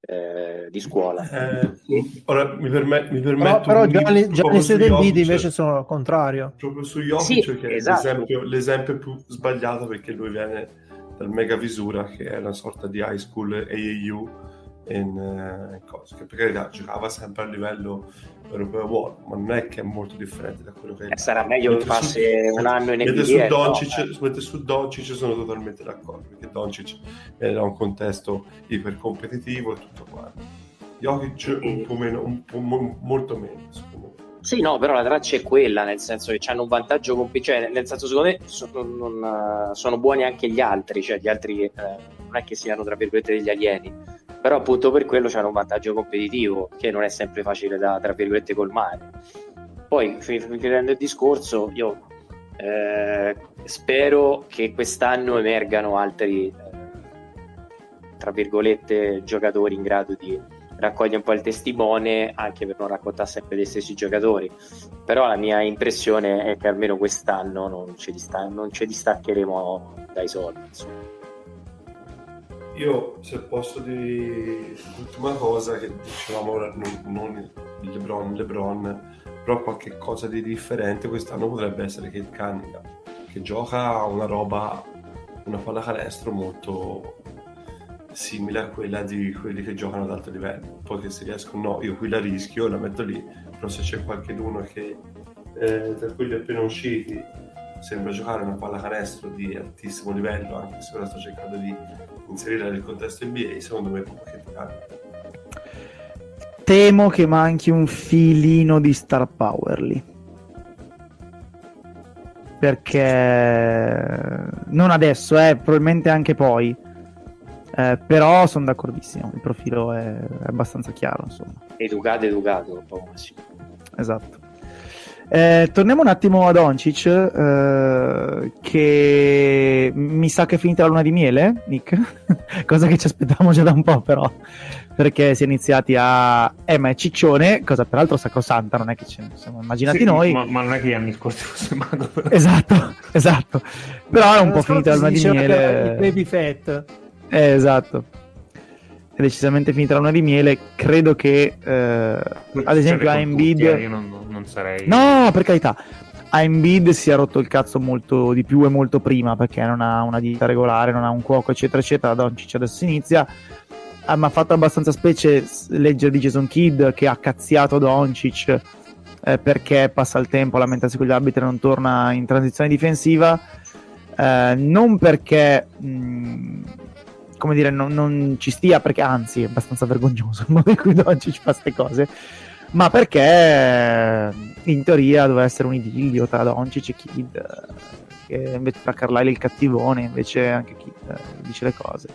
eh, di scuola. Eh, ora mi, permet- mi permetto però, però Gianni, Gianni Sedembidi invece sono al contrario. Proprio su Jokic sì, che esatto. è l'esempio, l'esempio, più sbagliato perché lui viene dal Mega Visura che è una sorta di high school AAU in, uh, in cose che per carità giocava sempre a livello europeo buono ma non è che è molto differente da quello che è eh, sarà meglio che passi un anno in NBA su Doncic, no, eh. su Doncic sono totalmente d'accordo perché Doncic è da un contesto iper competitivo e tutto quanto. Jokic un po' meno un po' mo- molto meno secondo me. Sì, no, però la traccia è quella, nel senso che hanno un vantaggio competitivo, cioè, nel senso secondo me sono, non, sono buoni anche gli altri, cioè gli altri eh, non è che siano tra virgolette degli alieni, però appunto per quello c'hanno un vantaggio competitivo che non è sempre facile da tra virgolette colmare. Poi finendo il discorso, io eh, spero che quest'anno emergano altri eh, tra virgolette giocatori in grado di raccogliere un po' il testimone anche per non raccontare sempre dei stessi giocatori però la mia impressione è che almeno quest'anno non ci, distan- non ci distaccheremo dai soldi insomma. Io, se posso dire l'ultima cosa che dicevamo ora, non, non LeBron, LeBron, però qualche cosa di differente quest'anno potrebbe essere che il Cunningham, che gioca una roba, una pallacanestro molto simile a quella di quelli che giocano ad alto livello. Poi che se riescono, no, io qui la rischio, la metto lì, però se c'è qualcuno che eh, tra quelli appena usciti sembra giocare una pallacanestro di altissimo livello, anche se ora sto cercando di inserire nel contesto NBA, secondo me può anche giocare. Temo che manchi un filino di star power lì. Perché non adesso, eh, probabilmente anche poi. Eh, però sono d'accordissimo, il profilo è, è abbastanza chiaro. Insomma. Educato, educato, poco ma sì. Esatto. Eh, torniamo un attimo ad Doncic, eh, che mi sa che è finita la luna di miele, Nick, cosa che ci aspettavamo già da un po' però, perché si è iniziati a... Eh, ma è ciccione, cosa peraltro sacrosanta, non è che ci siamo immaginati Sì, noi. Ma, ma non è che gli anni scorsi fosse mago. però. Esatto, esatto. Però è un po' L'anno finita la luna di miele. baby fat. Eh, esatto. È decisamente finita la luna di miele. Credo che, eh, ad esempio, a Con Embiid... eh, Io non, non- sarei... No, per carità. A Embiid si è rotto il cazzo molto di più e molto prima perché non ha una dieta regolare, non ha un cuoco, eccetera, eccetera. Doncic adesso si inizia. Ah, mi ha fatto abbastanza specie leggere di Jason Kidd che ha cazziato Doncic eh, perché passa il tempo a lamentarsi con gli arbitri e non torna in transizione difensiva. Eh, non perché, mh, come dire, non, non ci stia, perché anzi è abbastanza vergognoso il modo in cui Doncic fa queste cose ma perché in teoria doveva essere un idillio tra Doncic e Kid che invece tra Carlisle il cattivone invece anche Kid eh, dice le cose.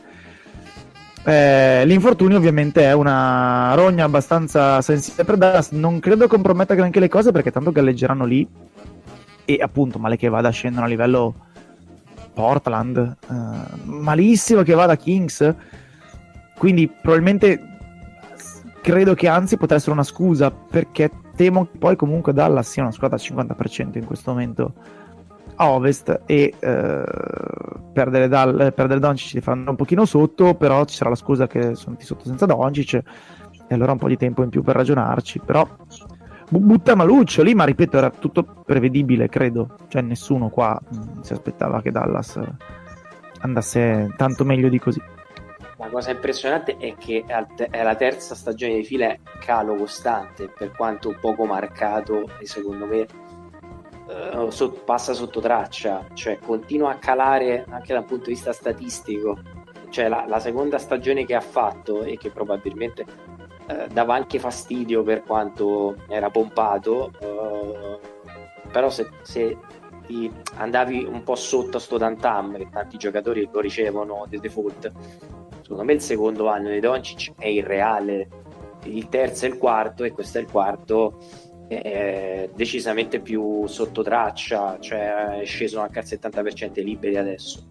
Eh, l'infortunio ovviamente è una rogna abbastanza sensibile per Dallas. Non credo comprometta granché le cose perché tanto galleggeranno lì e appunto male che vada scendono a livello Portland eh, malissimo che vada Kings. Quindi probabilmente credo che anzi potrà essere una scusa perché temo che poi comunque Dallas sia una squadra al 50% in questo momento a ovest e eh, perdere, Dal- perdere Doncic li faranno un pochino sotto però ci sarà la scusa che sono sotto senza Doncic e allora un po' di tempo in più per ragionarci però butta Maluccio lì ma ripeto era tutto prevedibile credo. Cioè nessuno qua mh, si aspettava che Dallas andasse tanto meglio di così. La cosa impressionante è che è la terza stagione di fila è calo costante, per quanto poco marcato e secondo me eh, passa sotto traccia, cioè continua a calare anche dal punto di vista statistico. Cioè la, la seconda stagione che ha fatto e che probabilmente eh, dava anche fastidio per quanto era pompato, eh, però se, se andavi un po' sotto a sto tantam, che tanti giocatori lo ricevono di default, secondo me il secondo anno di Doncic è irreale. Il terzo e il quarto e questo è il quarto è decisamente più sotto traccia cioè è sceso anche al 70% dei liberi adesso.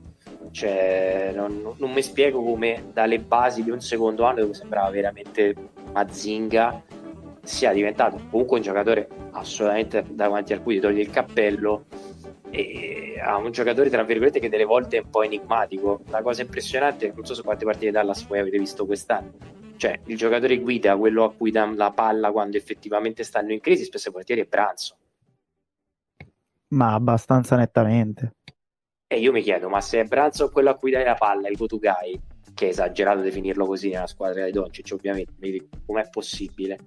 Cioè, non, non mi spiego come dalle basi di un secondo anno dove sembrava veramente Mazinga sia diventato comunque un giocatore assolutamente davanti al cui ti togli il cappello e ha un giocatore tra virgolette che delle volte è un po' enigmatico. La cosa impressionante non so se quante partite Dallas voi avete visto quest'anno cioè il giocatore guida quello a cui dà la palla quando effettivamente stanno in crisi spesso e volentieri è Branzo ma abbastanza nettamente. E io mi chiedo ma se è Branzo quello a cui dai la palla il go to guy che è esagerato definirlo così nella squadra di Doncic ovviamente dico, com'è possibile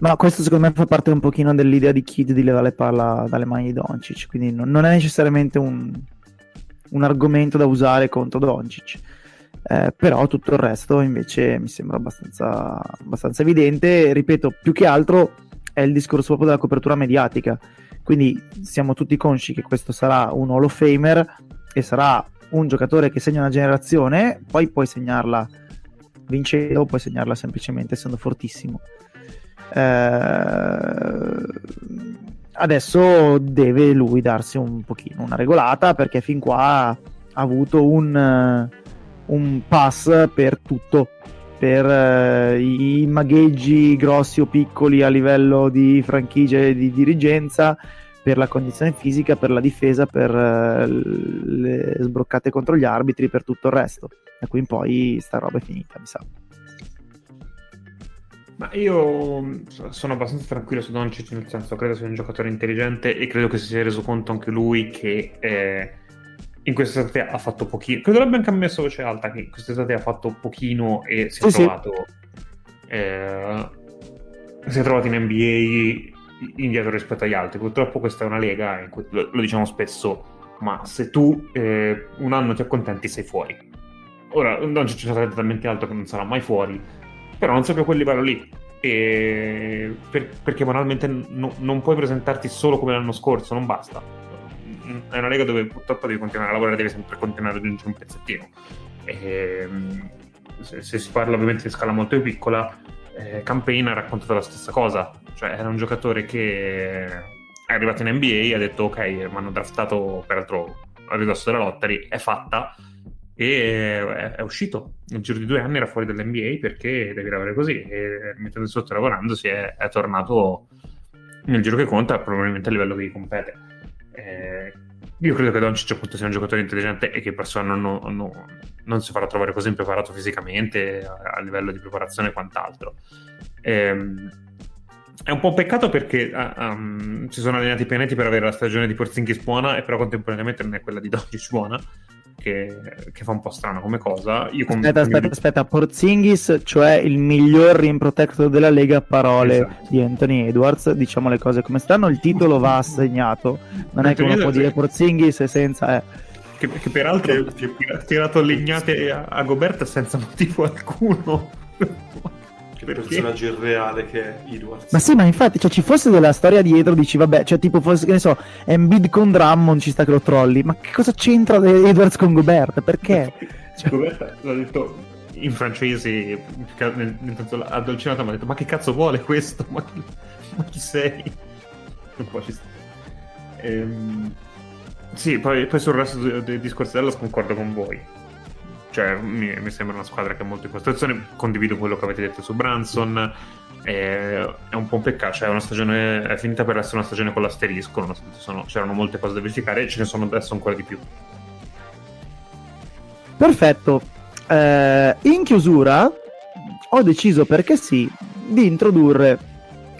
Ma questo secondo me fa parte un pochino dell'idea di Kid di levare palla dalle mani di Doncic, quindi non, non è necessariamente un, un argomento da usare contro Doncic. Eh, però tutto il resto invece mi sembra abbastanza, abbastanza evidente. Ripeto, più che altro è il discorso proprio della copertura mediatica. Quindi siamo tutti consci che questo sarà un Hall of Famer e sarà un giocatore che segna una generazione, poi puoi segnarla vincendo, puoi segnarla semplicemente essendo fortissimo. Eh, adesso deve lui darsi un pochino una regolata perché fin qua ha avuto un, un pass per tutto per eh, i magheggi grossi o piccoli a livello di franchigia e di dirigenza per la condizione fisica, per la difesa, per eh, le sbroccate contro gli arbitri, per tutto il resto. Da qui in poi sta roba è finita, mi sa. Ma io mh, sono abbastanza tranquillo su Doncic, nel senso credo sia un giocatore intelligente e credo che si sia reso conto anche lui che eh, in quest'estate ha fatto pochino. Credo l'abbia anche ammesso voce alta che in quest'estate ha fatto pochino e si è Sì, sì. trovato. eh, si è trovato in NBA indietro rispetto agli altri. Purtroppo questa è una lega in cui lo, lo diciamo spesso, ma se tu eh, un anno ti accontenti sei fuori. Ora, non ci sarà talmente alto che non sarà mai fuori, però non sei più a quel livello lì. E per- perché banalmente no- non puoi presentarti solo come l'anno scorso, non basta. È una lega dove purtroppo devi continuare a lavorare, devi sempre continuare ad aggiungere un pezzettino. E, se, se si parla ovviamente di scala molto più piccola, eh, Campaign ha raccontato la stessa cosa, cioè era un giocatore che è arrivato in NBA e ha detto ok, mi hanno draftato peraltro a ridosso della lottery, è fatta. E è, è uscito. Nel giro di due anni era fuori dall'NBA perché devi lavorare così. E mettendo sotto lavorando si è, è tornato nel giro che conta probabilmente a livello che gli compete. Eh, io credo che Doncic appunto sia un giocatore intelligente e che sua non, non- non- si farà trovare così impreparato fisicamente a, a livello di preparazione e quant'altro. Ehm, è un po' un peccato perché um, si sono allenati i pianeti per avere la stagione di Porzingis buona e però contemporaneamente non è quella di Doncic buona che, che fa un po' strano come cosa. Io con- Aspetta, aspetta, aspetta. Porzingis, cioè il miglior rim protector della Lega, parole Esatto. di Anthony Edwards. Diciamo le cose come stanno. Il titolo va assegnato. Non è che Anthony uno può dire Porzingis e senza. Eh. Che, che peraltro ha tirato legnate a, a Gobert senza motivo alcuno. Che Perché? personaggio irreale che è Edwards. Ma sì, ma infatti, cioè, ci fosse della storia dietro, dici, vabbè, cioè, tipo, fosse, che ne so, Embiid con Drummond ci sta che lo trolli. Ma che cosa c'entra Edwards con Gobert? Perché? Cioè- Gobert l'ha detto in francese, nel, nel senso l'ha addolcinato, ma ha detto ma che cazzo vuole questo? Ma chi, ma chi sei? Un po' ci sta. Ehm, sì, poi, poi sul resto dei, dei discorsi della concordo con voi. Cioè, mi, mi sembra una squadra che ha molte costruzioni. Condivido quello che avete detto su Branson. eh, È un po' un peccato. Cioè, è stagione è finita per essere una stagione con l'asterisco. Sono- c'erano molte cose da verificare e ce ne sono adesso ancora di più. Perfetto. Eh, in chiusura ho deciso perché sì di introdurre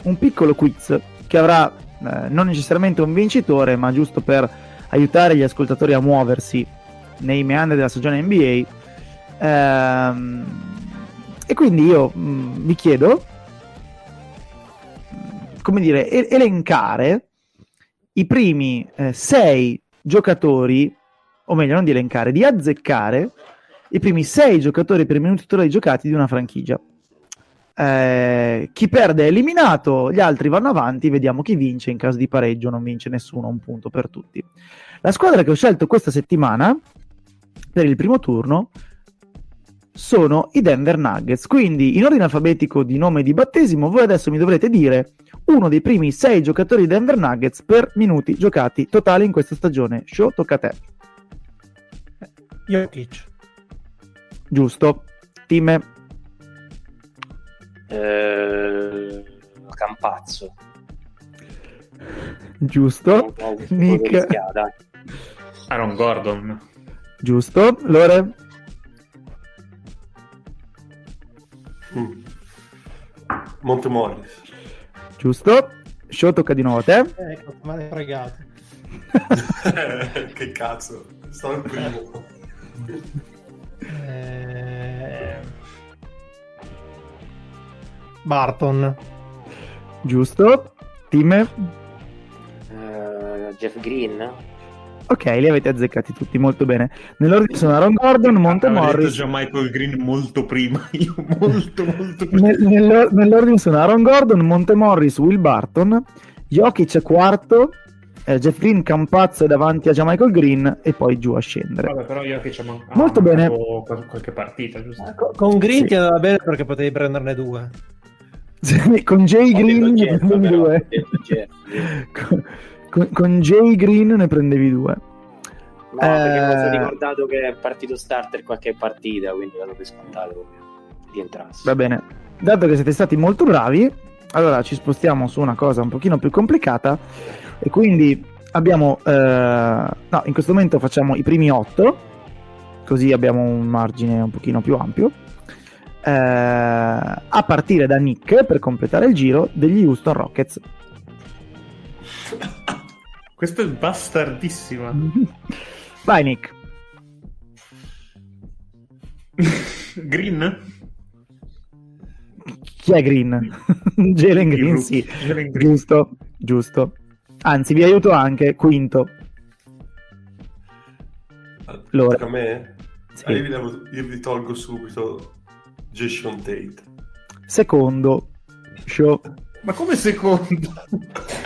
un piccolo quiz che avrà eh, non necessariamente un vincitore, ma giusto per aiutare gli ascoltatori a muoversi nei meandri della stagione NBA. Ehm, e quindi io mh, vi chiedo mh, come dire, elencare i primi eh, sei giocatori o meglio non di elencare, di azzeccare i primi sei giocatori per minuti totali giocati di una franchigia. Eh, chi perde è eliminato, gli altri vanno avanti, vediamo chi vince. In caso di pareggio non vince nessuno, un punto per tutti. La squadra che ho scelto questa settimana per il primo turno sono i Denver Nuggets. Quindi, in ordine alfabetico di nome e di battesimo, voi adesso mi dovrete dire uno dei primi sei giocatori di Denver Nuggets per minuti giocati totali in questa stagione. Show, tocca a te. Jokic. Giusto. Team Eh, Campazzo. giusto. Nick. Aaron Gordon. Giusto. Lore. Mm. Montemorris. Giusto. Show tocca di nuovo a te. Ecco, me l'hai fregato. che cazzo, stavo il primo. Eh, Barton. Giusto. Team. Eh, Jeff Green. Ok, li avete azzeccati tutti molto bene. Nell'ordine sono Aaron Gordon, Monte Avevo detto Morris. già Michael Green molto prima. Io molto, molto prima. Nel- nell'or- nell'ordine sono Aaron Gordon, Monte Morris, Will Barton, Jokic quarto, eh, Jeff Green Campazzo è davanti a Michael Green e poi giù a scendere. Vabbè, però io che c'è man- ha Molto bene. mancato qual- qualche partita, giusto? Co- Con Green Sì. ti andava bene perché potevi prenderne due. con Jay Green detto però, ho due. detto Jeff. con, con- con Jay Green ne prendevi due. No, perché mi Eh. sono ricordato che è partito starter qualche partita, quindi dato per scontato di entrarsi. Va bene. Dato che siete stati molto bravi, allora ci spostiamo su una cosa un pochino più complicata e quindi abbiamo eh, no, in questo momento facciamo i primi otto, così abbiamo un margine un pochino più ampio. eh, a partire da Nick per completare il giro degli Houston Rockets. Questa è bastardissima. Vai Nick. Green? Chi è Green? Jalen Green, sì. Jalen Green. Giusto, giusto. Anzi, vi aiuto anche. Quinto. Tocca a me? Sì. Ah, io, vi levo- io vi tolgo subito Jason Tate. Secondo. Show. Ma come secondo?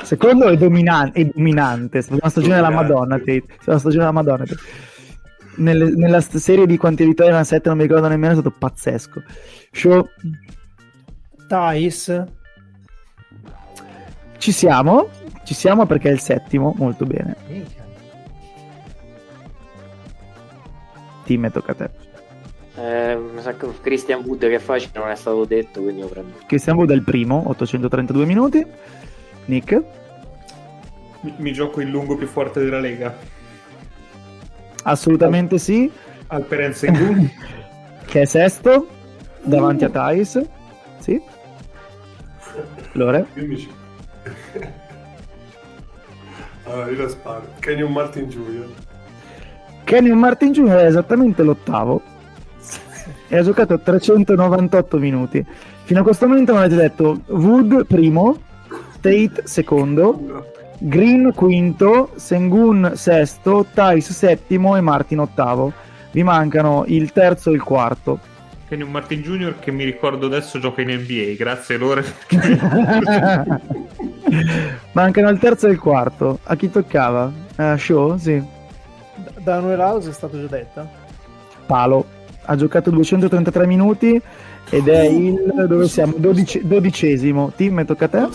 Secondo è, dominan- è dominante. È stata una stagione della Dominante. Madonna, Tate. Una stagione della Madonna. Tate. Nelle- nella serie di quante vittorie erano 7, non mi ricordo nemmeno, è stato pazzesco. Show. Thais, Ci siamo. Ci siamo perché è il settimo. Molto bene. minchia. Team, tocca a te. Eh, mi sa che Christian Wood che è facile non è stato detto, quindi lo prendo. Cristian Wood è il primo, 832 minuti. Nick. Mi, mi gioco il lungo più forte della Lega. Assolutamente sì. Alperen Sengun. Che è sesto. Davanti a Thais. Sì. Lore. Allora, io la sparo. Kenyon Martin Jr. Kenyon Martin Jr. è esattamente l'ottavo. E ha giocato 398 minuti. Fino a questo momento mi avete detto Wood primo, Tate secondo, Green quinto, Sengun sesto, Thais settimo e Martin ottavo. Vi mancano il terzo e il quarto. Kenyon Martin Jr. che mi ricordo adesso gioca in NBA. Grazie Lore. mancano il terzo e il quarto. A chi toccava? Eh, show? Sì. D- Daniel House è stato già detto? Palo. Ha giocato 233 minuti ed è il dove siamo? Dodici- dodicesimo. Team, tocca a te?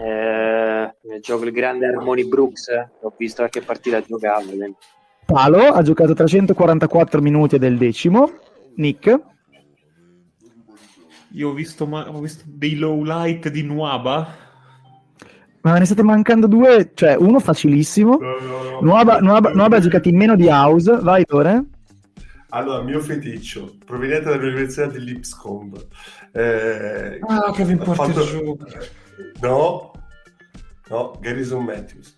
Eh, gioco il grande Harmony Brooks, eh. ho visto qualche partita giocava. quindi- Palo ha giocato 344 minuti ed è il decimo. Nick. Io ho visto, ma- ho visto dei low light di Nuaba. Ma ne state mancando due, cioè uno facilissimo. Nuova, Nuova, Nuova ha giocato in meno di House. Vai, Tore. Allora, mio feticcio, proveniente dall'Università di Lipscomb. Eh, Ah, ha Porter fatto- Jr. No, no, Garrison Matthews.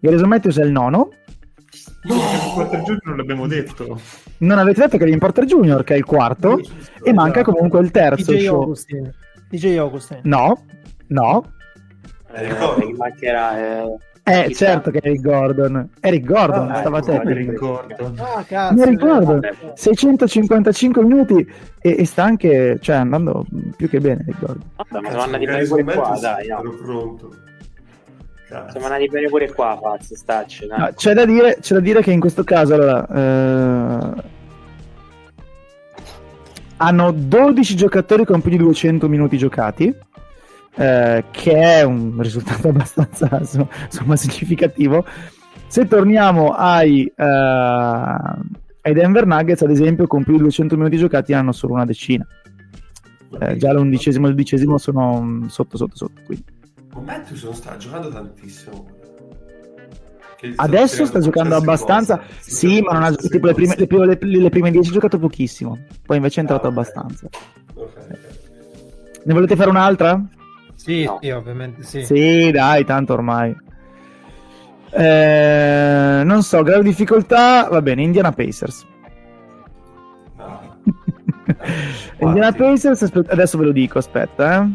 Garrison Matthews è il nono. Kevin Porter Jr. non l'abbiamo detto. Non avete detto che Kevin Porter Jr., che è il quarto. E manca comunque il terzo. DJ show. Augustin. DJ Augustin. No, no. Eh, mi mancherà. Eh, Eh, Chissà. certo che è Eric Gordon. Eric Gordon, Ah, stava a te. ecco, Mi Eric ricordo. Ah, cazzo. Mi ricordo. vabbè. 655 minuti e, e sta anche, cioè, andando più che bene Eric Gordon. Vabbè, ma siamo andati bene pure qua, dai. no. Ero pronto. Cazzo. Siamo andati bene pure qua, Faz, stacci. Ah, c'è, da dire, c'è da dire che in questo caso allora, eh, hanno 12 giocatori con più di 200 minuti giocati, eh, che è un risultato abbastanza insomma, significativo. Se torniamo ai, eh, ai Denver Nuggets, ad esempio, con più di 200 minuti giocati hanno solo una decina. Eh, già l'undicesimo e il dodicesimo sono mm, sotto, sotto, sotto. Quindi. Ma Matthews non sta giocando tantissimo. Adesso sta giocando abbastanza. Sta Sì, ma non ha, qualsiasi tipo le prime, le, prime- le- le prime 10 ha giocato pochissimo. Poi invece è entrato Ah, ok. abbastanza. Ok, ok. Ne volete fare un'altra? Sì, No. sì, ovviamente sì. Sì, dai, tanto ormai. Eh, non so, di difficoltà. Va bene, Indiana Pacers. Ah. Indiana Pacers, aspe- adesso ve lo dico, aspetta, eh.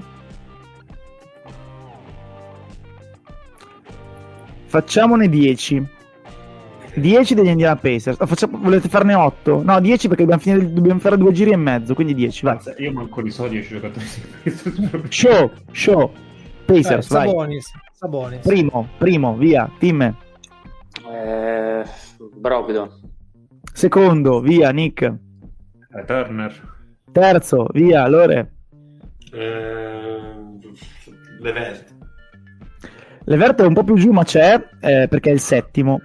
Facciamone 10. 10 degli Indiana Pacers. Oh, facciamo- volete farne 8? No, 10 perché dobbiamo, finire- dobbiamo fare due giri e mezzo, quindi 10, vai. Mazza, Io manco di so 10 giocatori. Show, show. Eh, Pacers, vai. Sabonis. Sabonis. Primo, primo, via, team. Eh, Brogdon. Secondo, via, Nick. Eh, Turner. Terzo, via, Lore. Eh, Levert. Levert è un po' più giù, ma c'è eh, perché è il settimo.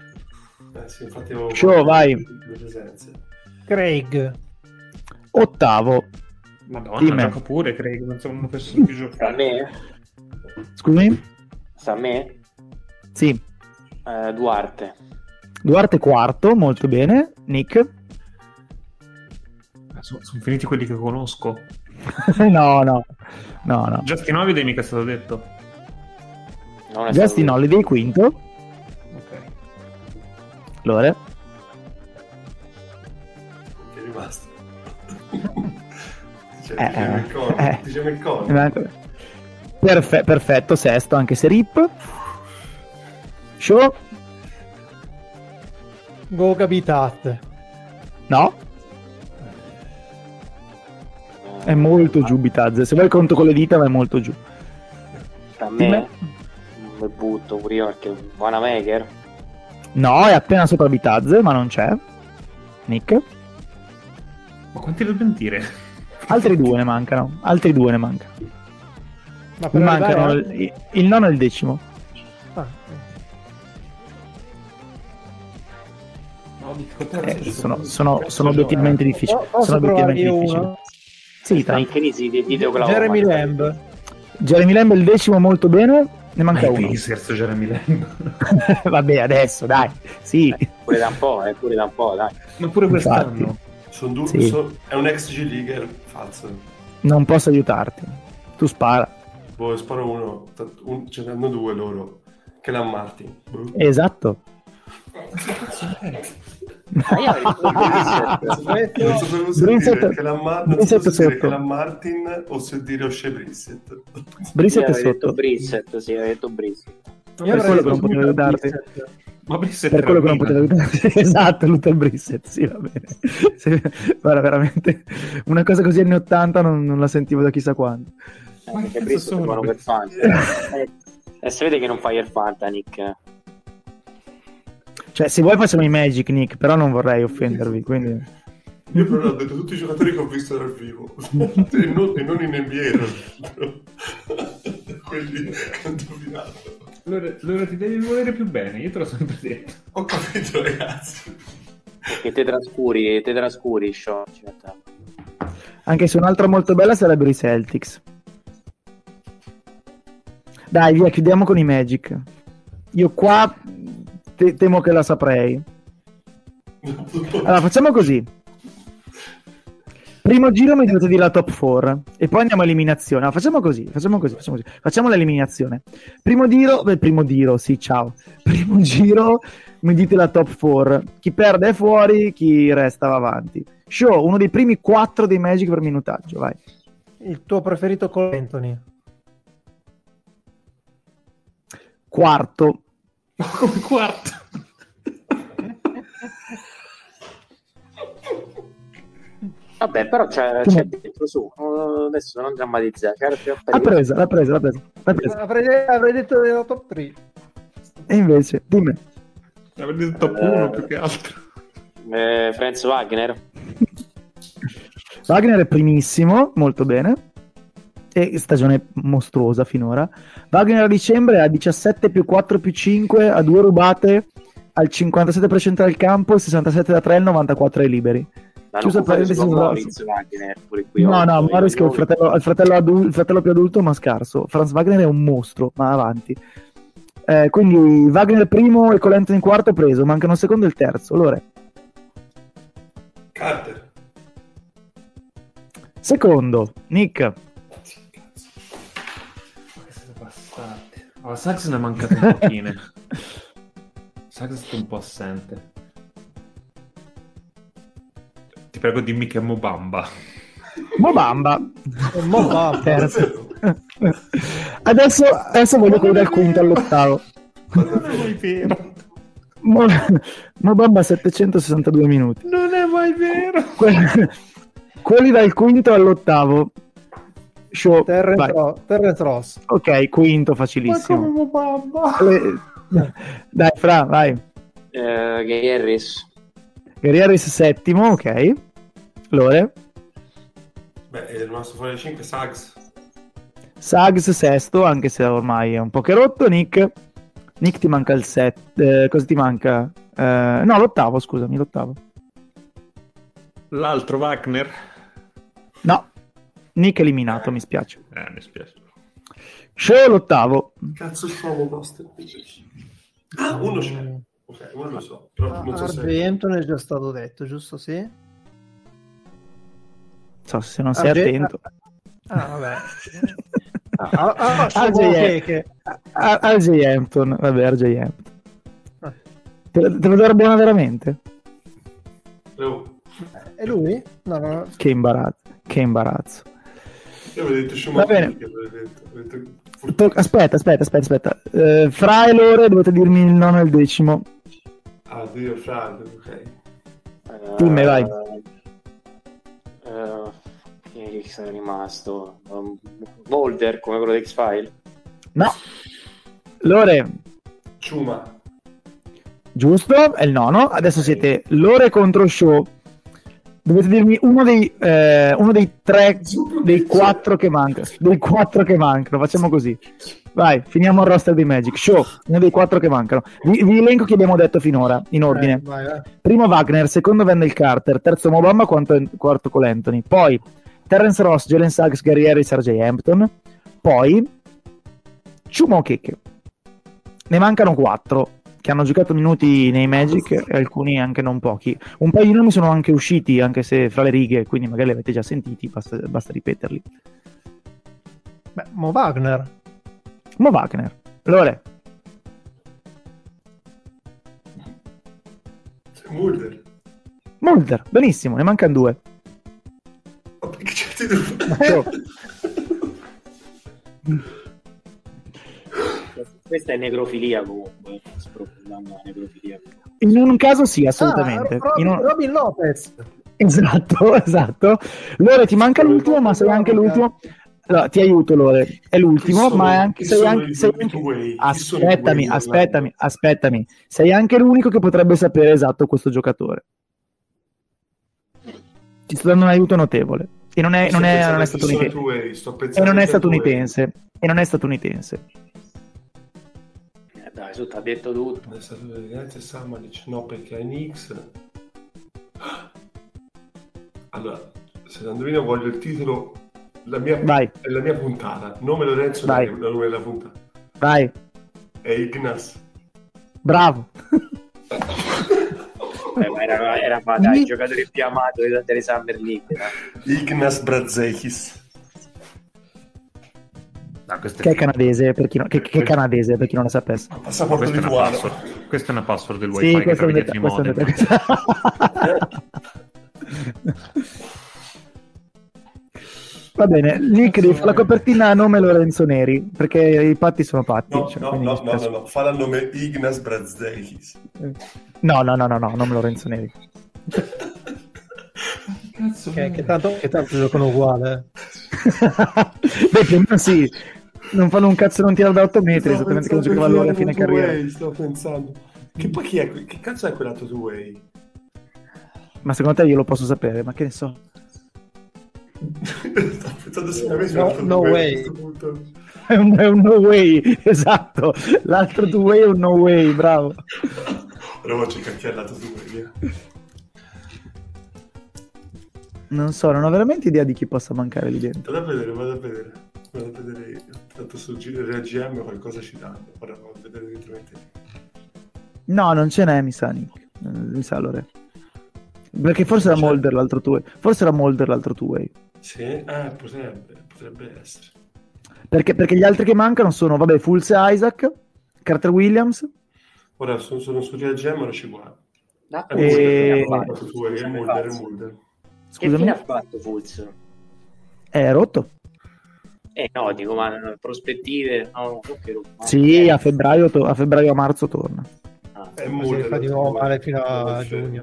Eh, sì, infatti avevo Show, vai. le presenze. Craig. Ottavo. Madonna, gioca pure, credo. Non sono una persona più Sta a giocare. me? Scusami? Sta a me? Sì. Eh, Duarte. Duarte quarto, molto bene. Nick? Sono, finiti quelli che conosco. no, no. No, no. Justin Holiday mica è stato detto. Non è Justin stato- Holiday quinto. Lore? è rimasto. cioè, Eh, diciamo il corno, eh. diciamo il corno. Perfe- perfetto, sesto, anche se rip. Show? Go Gabitat. No, è molto giù Bitazze. Se vuoi conto con le dita va molto giù. Dimmi. me mi butto pure io perché Wanamaker No, è appena sopra Bitazze, ma non c'è. Nick. Ma quanti dobbiamo dire? Altri due ne mancano. Altri due ne mancano. Ma per Mi mancano arrivare il, il nono e il decimo. Ah, No, difficoltà Eh, sono, sono, sono obiettivamente difficili. Po- posso Sono obiettivamente difficili. uno? Sì, in crisi di, Oklahoma. Jeremy Lamb. Jeremy Lamb è il decimo molto bene. Ne manca Ma uno. scherzo Jeremy Lamb. Vabbè, adesso dai. Sì. Eh, pure da un po', eh, pure da un po', dai. Ma pure quest'anno. Sono due, Sì. sono- è un ex G-Leaguer falso. Non posso aiutarti. Tu spara. Boh, sparo uno, un- ce ne hanno due loro. Che la Martin. Esatto. Se dire sotto. la Martin o se dire O'Shea Brissett. Brissett Io è sotto. Brissett, sì, avevo detto Brissett. Io Per quello che non potevo aiutarti. Ma Brissett Per quello che non potevo aiutarti. esatto, Luther Brissett. Sì, va bene. Sì, guarda, veramente una cosa così anni 80 non, non la sentivo da chissà quando. Eh, Ma che perché cazzo Brissett è buono per Fanta. Eh, E si vede che non fai il Fanta, Nick. Cioè, se vuoi facciamo i Magic, Nick, però non vorrei offendervi, quindi... Io però ho detto tutti i giocatori che ho visto dal vivo. e, non, e non in NBA. Quelli che ho indovinato. Allora, allora ti devi volere più bene, io te l'ho sempre detto. Ho capito ragazzi. Che te trascuri, te trascuri, mettiamo. Anche se un'altra molto bella sarebbero i Celtics. Dai, via, chiudiamo con i Magic. Io qua te- temo che la saprei. Allora, facciamo così. Primo giro mi dovete dire la top 4 e poi andiamo a eliminazione. No, facciamo così, facciamo così, facciamo così. Facciamo l'eliminazione. Primo giro, beh, primo giro, sì, ciao. Primo giro mi dite la top 4. Chi perde è fuori, chi resta va avanti. Show, uno dei primi 4 dei Magic per minutaggio, vai. Il tuo preferito con Anthony. Quarto, Come quarto. Vabbè, però c'è, c'è dentro su. Adesso non drammatizzare. L'ha presa, l'ha presa, l'ha presa. L'ha presa. Avrei, avrei detto della top 3. E invece, dimmi. Avrei detto top Eh. 1 più che altro. Eh, Franz Wagner. Wagner è primissimo, molto bene. E stagione mostruosa finora. Wagner a dicembre ha 17 più 4 più 5, a due rubate, al 57% del campo, il 67 da 3 e il 94 ai liberi. Ma Chiuso fare parentesi Moritz Wagner pure qui. No, no, che è il fratello, il fratello adu- il fratello più adulto, ma scarso. Franz Wagner è un mostro, ma avanti. Eh, quindi Wagner primo e Colenton in quarto preso, mancano il secondo e il terzo. Allora, Carter. secondo, Nick. Oh, Sax ne è mancato un pochino. Sax è stato un po' assente. Ti prego dimmi che è Mobamba. Mobamba. Mobamba. Terzo. adesso, adesso voglio quello dal quinto all'ottavo. Non è mai vero. Mo- Mobamba 762 minuti. Non è mai vero. Que- quelli dal quinto all'ottavo. Show. Terrence. Ro- Terrence Ross. Ok, quinto Ma come facilissimo. Le- Dai, Fra, vai. Eh, Gay Harris. Gary Harris settimo, ok. Lore. Beh, è rimasto fuori dai 5 Sags. Sags sesto, anche se ormai è un po' che rotto. Nick. Nick ti manca il set. eh, cosa ti manca? Eh, no, l'ottavo, scusami, l'ottavo. L'altro Wagner. No. Nick eliminato, mi spiace. Eh, mi spiace. Show l'ottavo. Cazzo c'ho Buster. Ah, uno c'è. Ok, uno lo so. Però non so se... È già stato detto, giusto? Sì. So, se non sei Arge- attento. Ah, vabbè. Ah, ah, ah, Ah, eh. Keke. Ah, RJ Hampton. Vabbè, RJ Hampton. Ah. Te, te lo buona veramente? È lui? No, no, no. Che imbarazzo. Che imbarazzo. Io avevo detto Va Schumacher. detto- detto- To- aspetta, aspetta, aspetta, aspetta. Eh, fra e loro dovete dirmi il nono e il decimo. Ah, Dio, Frag, ok. Dimmi, vai. Eh, chi sarà rimasto? Um, Boulder come quello di X-File? No. Lore, Ciuma. giusto? È il nono. Adesso siete Lore contro Show. Dovete dirmi uno dei, eh, uno dei tre, dei quattro che mancano. Dei quattro che mancano. Facciamo così. Vai, finiamo il roster di Magic. Show, uno dei quattro che mancano. Vi, vi elenco che abbiamo detto finora, in ordine. Eh, vai, vai. Primo Wagner, secondo Wendell Carter, terzo Mobamba, quarto, quarto Cole Anthony. Poi Terence Ross, Jalen Suggs, Gary Harris, RJ Hampton. Poi Chumo Keke. Ne mancano quattro che hanno giocato minuti nei Magic e alcuni anche non pochi. Un paio di nomi sono anche usciti, anche se fra le righe, quindi magari li avete già sentiti, basta, basta ripeterli. Beh, Mo Wagner. Mo Wagner. Lore, Mulder. Mulder, benissimo, ne mancano due. Ma perché? Show. Questa è necrofilia comunque. Necrofilia. In un caso sì, assolutamente. Ah, Robin, In un- Robin Lopez. Esatto, esatto. Lore, ti manca l'ultimo, ma sei anche l'ultimo. Allora, ti aiuto, Lore. È l'ultimo, sono- ma è anche, sei anche, sei Aspettami, aspettami, aspettami. Sei anche l'unico che potrebbe sapere esatto questo giocatore. Ti sto dando un aiuto notevole. E non è, non è, non è statunitense. E non è statunitense. E non è statunitense. Eh, dai, su, ti ha detto tutto. È stato Venezia e Samanic, no perché è Nix. Allora, se non indovino voglio il titolo, la mia, Vai, è la mia puntata, nome Lorenzo Vai. Il nome della puntata. vai. È Ignas. Bravo. Eh, ma era, era ma dai, il giocatore più amato delle Summer League. dai. Ignas Brazekis. No, Che è canadese, per chi, no- che, che è canadese, per chi non lo sapesse. Passaporto Questa è, una lituano. password. questa è una password del wifi Sì, che trovi dietro i modem. Va bene, Nick devi fare la copertina a nome Lorenzo Neri, perché i patti sono patti. No, cioè, no, no, no, no, no, fa il nome Ignas Brazekis. no, no, no, no, no, nome Lorenzo Neri. Cazzo, Che, che tanto, che tanto giocano uguale. Beh, più o meno sì. Non fanno un cazzo non tirare da 8 metri, esattamente come giocava lui alla fine carriera. Stavo pensando. Che poi chi è? Che cazzo è quell'altro two way? Ma secondo te io lo posso sapere? Ma che ne so? Stavo pensando seriamente No- no way. a questo punto. È un, è un no way, esatto. L'altro two way è un no way, bravo. Ora voglio cercare è l'altro two way, via. Non so, non ho veramente idea di chi possa mancare lì dentro. Vado a vedere, vado a vedere. Vado a vedere. Tanto su G- RGM qualcosa ci danno. Ora vado a vedere dentro. No, non ce n'è, mi sa, Nick. Eh, Mi sa, Lore. Perché forse era. Molder l'altro way. Forse era Molder l'altro two way. Sì? Eh, potrebbe, potrebbe essere. Perché, perché gli altri che mancano sono, vabbè, Fulse Isaac, Carter Williams, Ora sono, sono su RGM, ora ci guardo. È E- è Mulder, è Mulder. Che scusami, fine ha fatto Fulz? è rotto. Eh no, dico, ma prospettive... No, che roba. Sì, a febbraio, to- a febbraio a marzo torna. Ah, È Così Mulder. fa di nuovo male fino a giugno.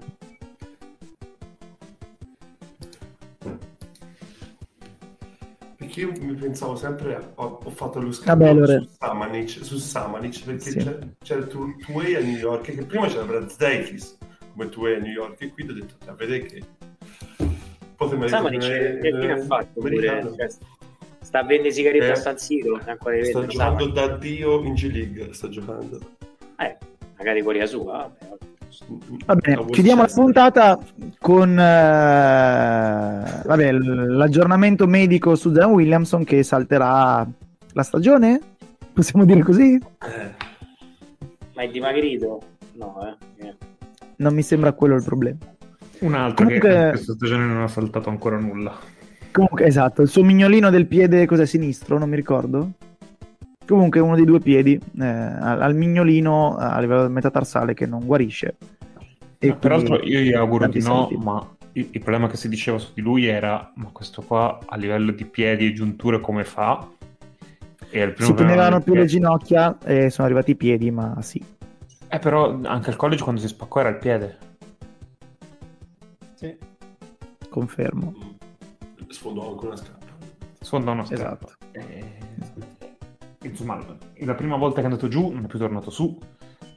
Perché io mi pensavo sempre, ho, ho fatto lo scambio allora- su Samanic, su Samanic perché Sì. c'è, c'è il tu- Two-Way a New York, che prima c'era Brazdeikis come Two-Way a New York, e quindi ho detto, a vedere che... Poi se mi ha detto Samanic, che- fine ha fatto pure? Cioè, sta a vendere sigarette Eh. a San Siro, ancora Sta giocando Samanic. da Dio in G-League, sta giocando. Eh, magari Corea sua, vabbè, vabbè. Va bene, A chiudiamo la puntata con eh, vabbè, l'aggiornamento medico su Zion Williamson che salterà la stagione? Possiamo dire così? Eh, Ma è dimagrito? No, eh. eh. Non mi sembra quello il problema. Un altro Comunque- che questa stagione non ha saltato ancora nulla. Comunque, esatto, il suo mignolino del piede, cos'è, sinistro? Non mi ricordo. Comunque uno dei due piedi, eh, al al mignolino a livello del metatarsale che non guarisce. E Ma peraltro io gli auguro di no, saluti. ma il, il problema che si diceva su di lui era ma questo qua a livello di piedi e giunture come fa? E il primo si tenevano più le ginocchia e sono arrivati i piedi, ma sì. Eh, però anche al college quando si spaccò era il piede. Sì. Confermo. Sfondò anche una scarpa. Sfondò una scarpa. Esatto. E... Insomma, la prima volta che è andato giù non è più tornato su.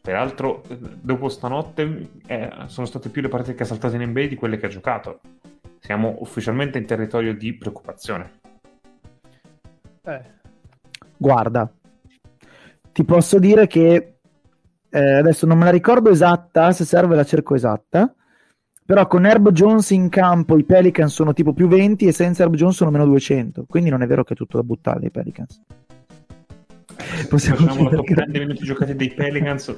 Peraltro, dopo stanotte eh, sono state più le partite che ha saltato in NBA di quelle che ha giocato. Siamo ufficialmente in territorio di preoccupazione. Eh, Guarda, ti posso dire che eh, adesso non me la ricordo esatta, se serve la cerco esatta, però con Herb Jones in campo i Pelicans sono tipo più 20 e senza Herb Jones sono meno 200, quindi non è vero che è tutto da buttare i Pelicans. Possiamo Facciamo la top 10 dei minuti giocati dei Pelicans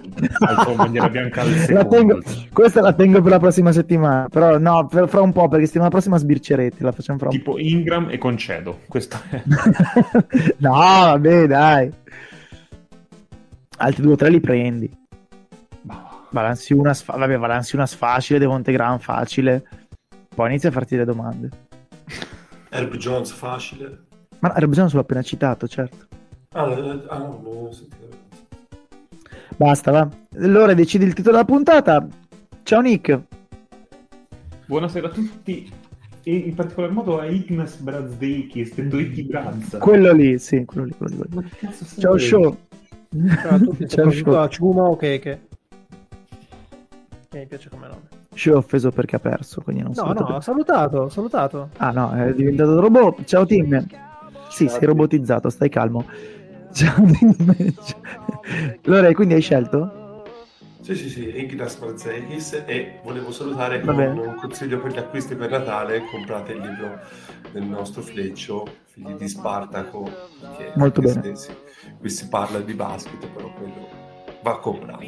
bandiera bianca al la tengo, questa la tengo per la prossima settimana però no, per, fra un po' perché settimana prossima sbircerete la facciamo fra un tipo Ingram e Concedo questo è no vabbè dai. Altri due o tre li prendi Balanzi una, sfa- vabbè, Balanzi una facile Devonte Gran facile poi inizia a farti le domande Herb Jones facile ma Herb Jones l'ho appena citato certo Ah, ah no, non ho sentito. Basta, va. Allora decidi il titolo della puntata. Ciao Nick. Buonasera a tutti. E in particolar modo a Ignas Brazdeikis, detto Iggy Braz. Quello lì, sì, quello lì, quello lì. Ciao Show. Ciao a tutti, Ciao Show. a Ciuma o Keke. Che mi piace come nome. Show offeso perché ha perso, quindi non so. No, no, ho salutato, ho salutato. Ah no, è diventato robot. Ciao team. Sì, sei robotizzato, stai calmo. Ciao Allora, quindi hai scelto? Sì, sì, sì, Ignas Marzekis e volevo salutare con un consiglio per gli acquisti per Natale, comprate il libro del nostro Fleccio, Figli di Spartaco, Molto bene. Si, qui si parla di basket, però quello va comprato.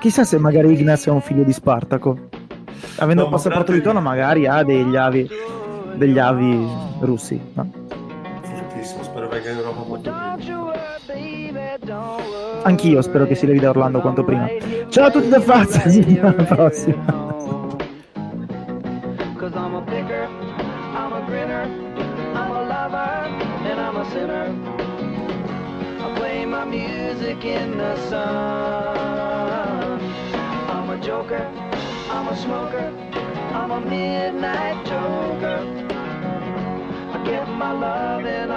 Chissà se magari Ignas è un figlio di Spartaco. Avendo no, il passaporto di tono magari ha degli avi, degli avi russi, no? spero venga in Europa molto prima. Anch'io spero che si levi da Orlando quanto prima. Ciao a tutti da Fazza, alla prossima. A midnight joker. I get my love and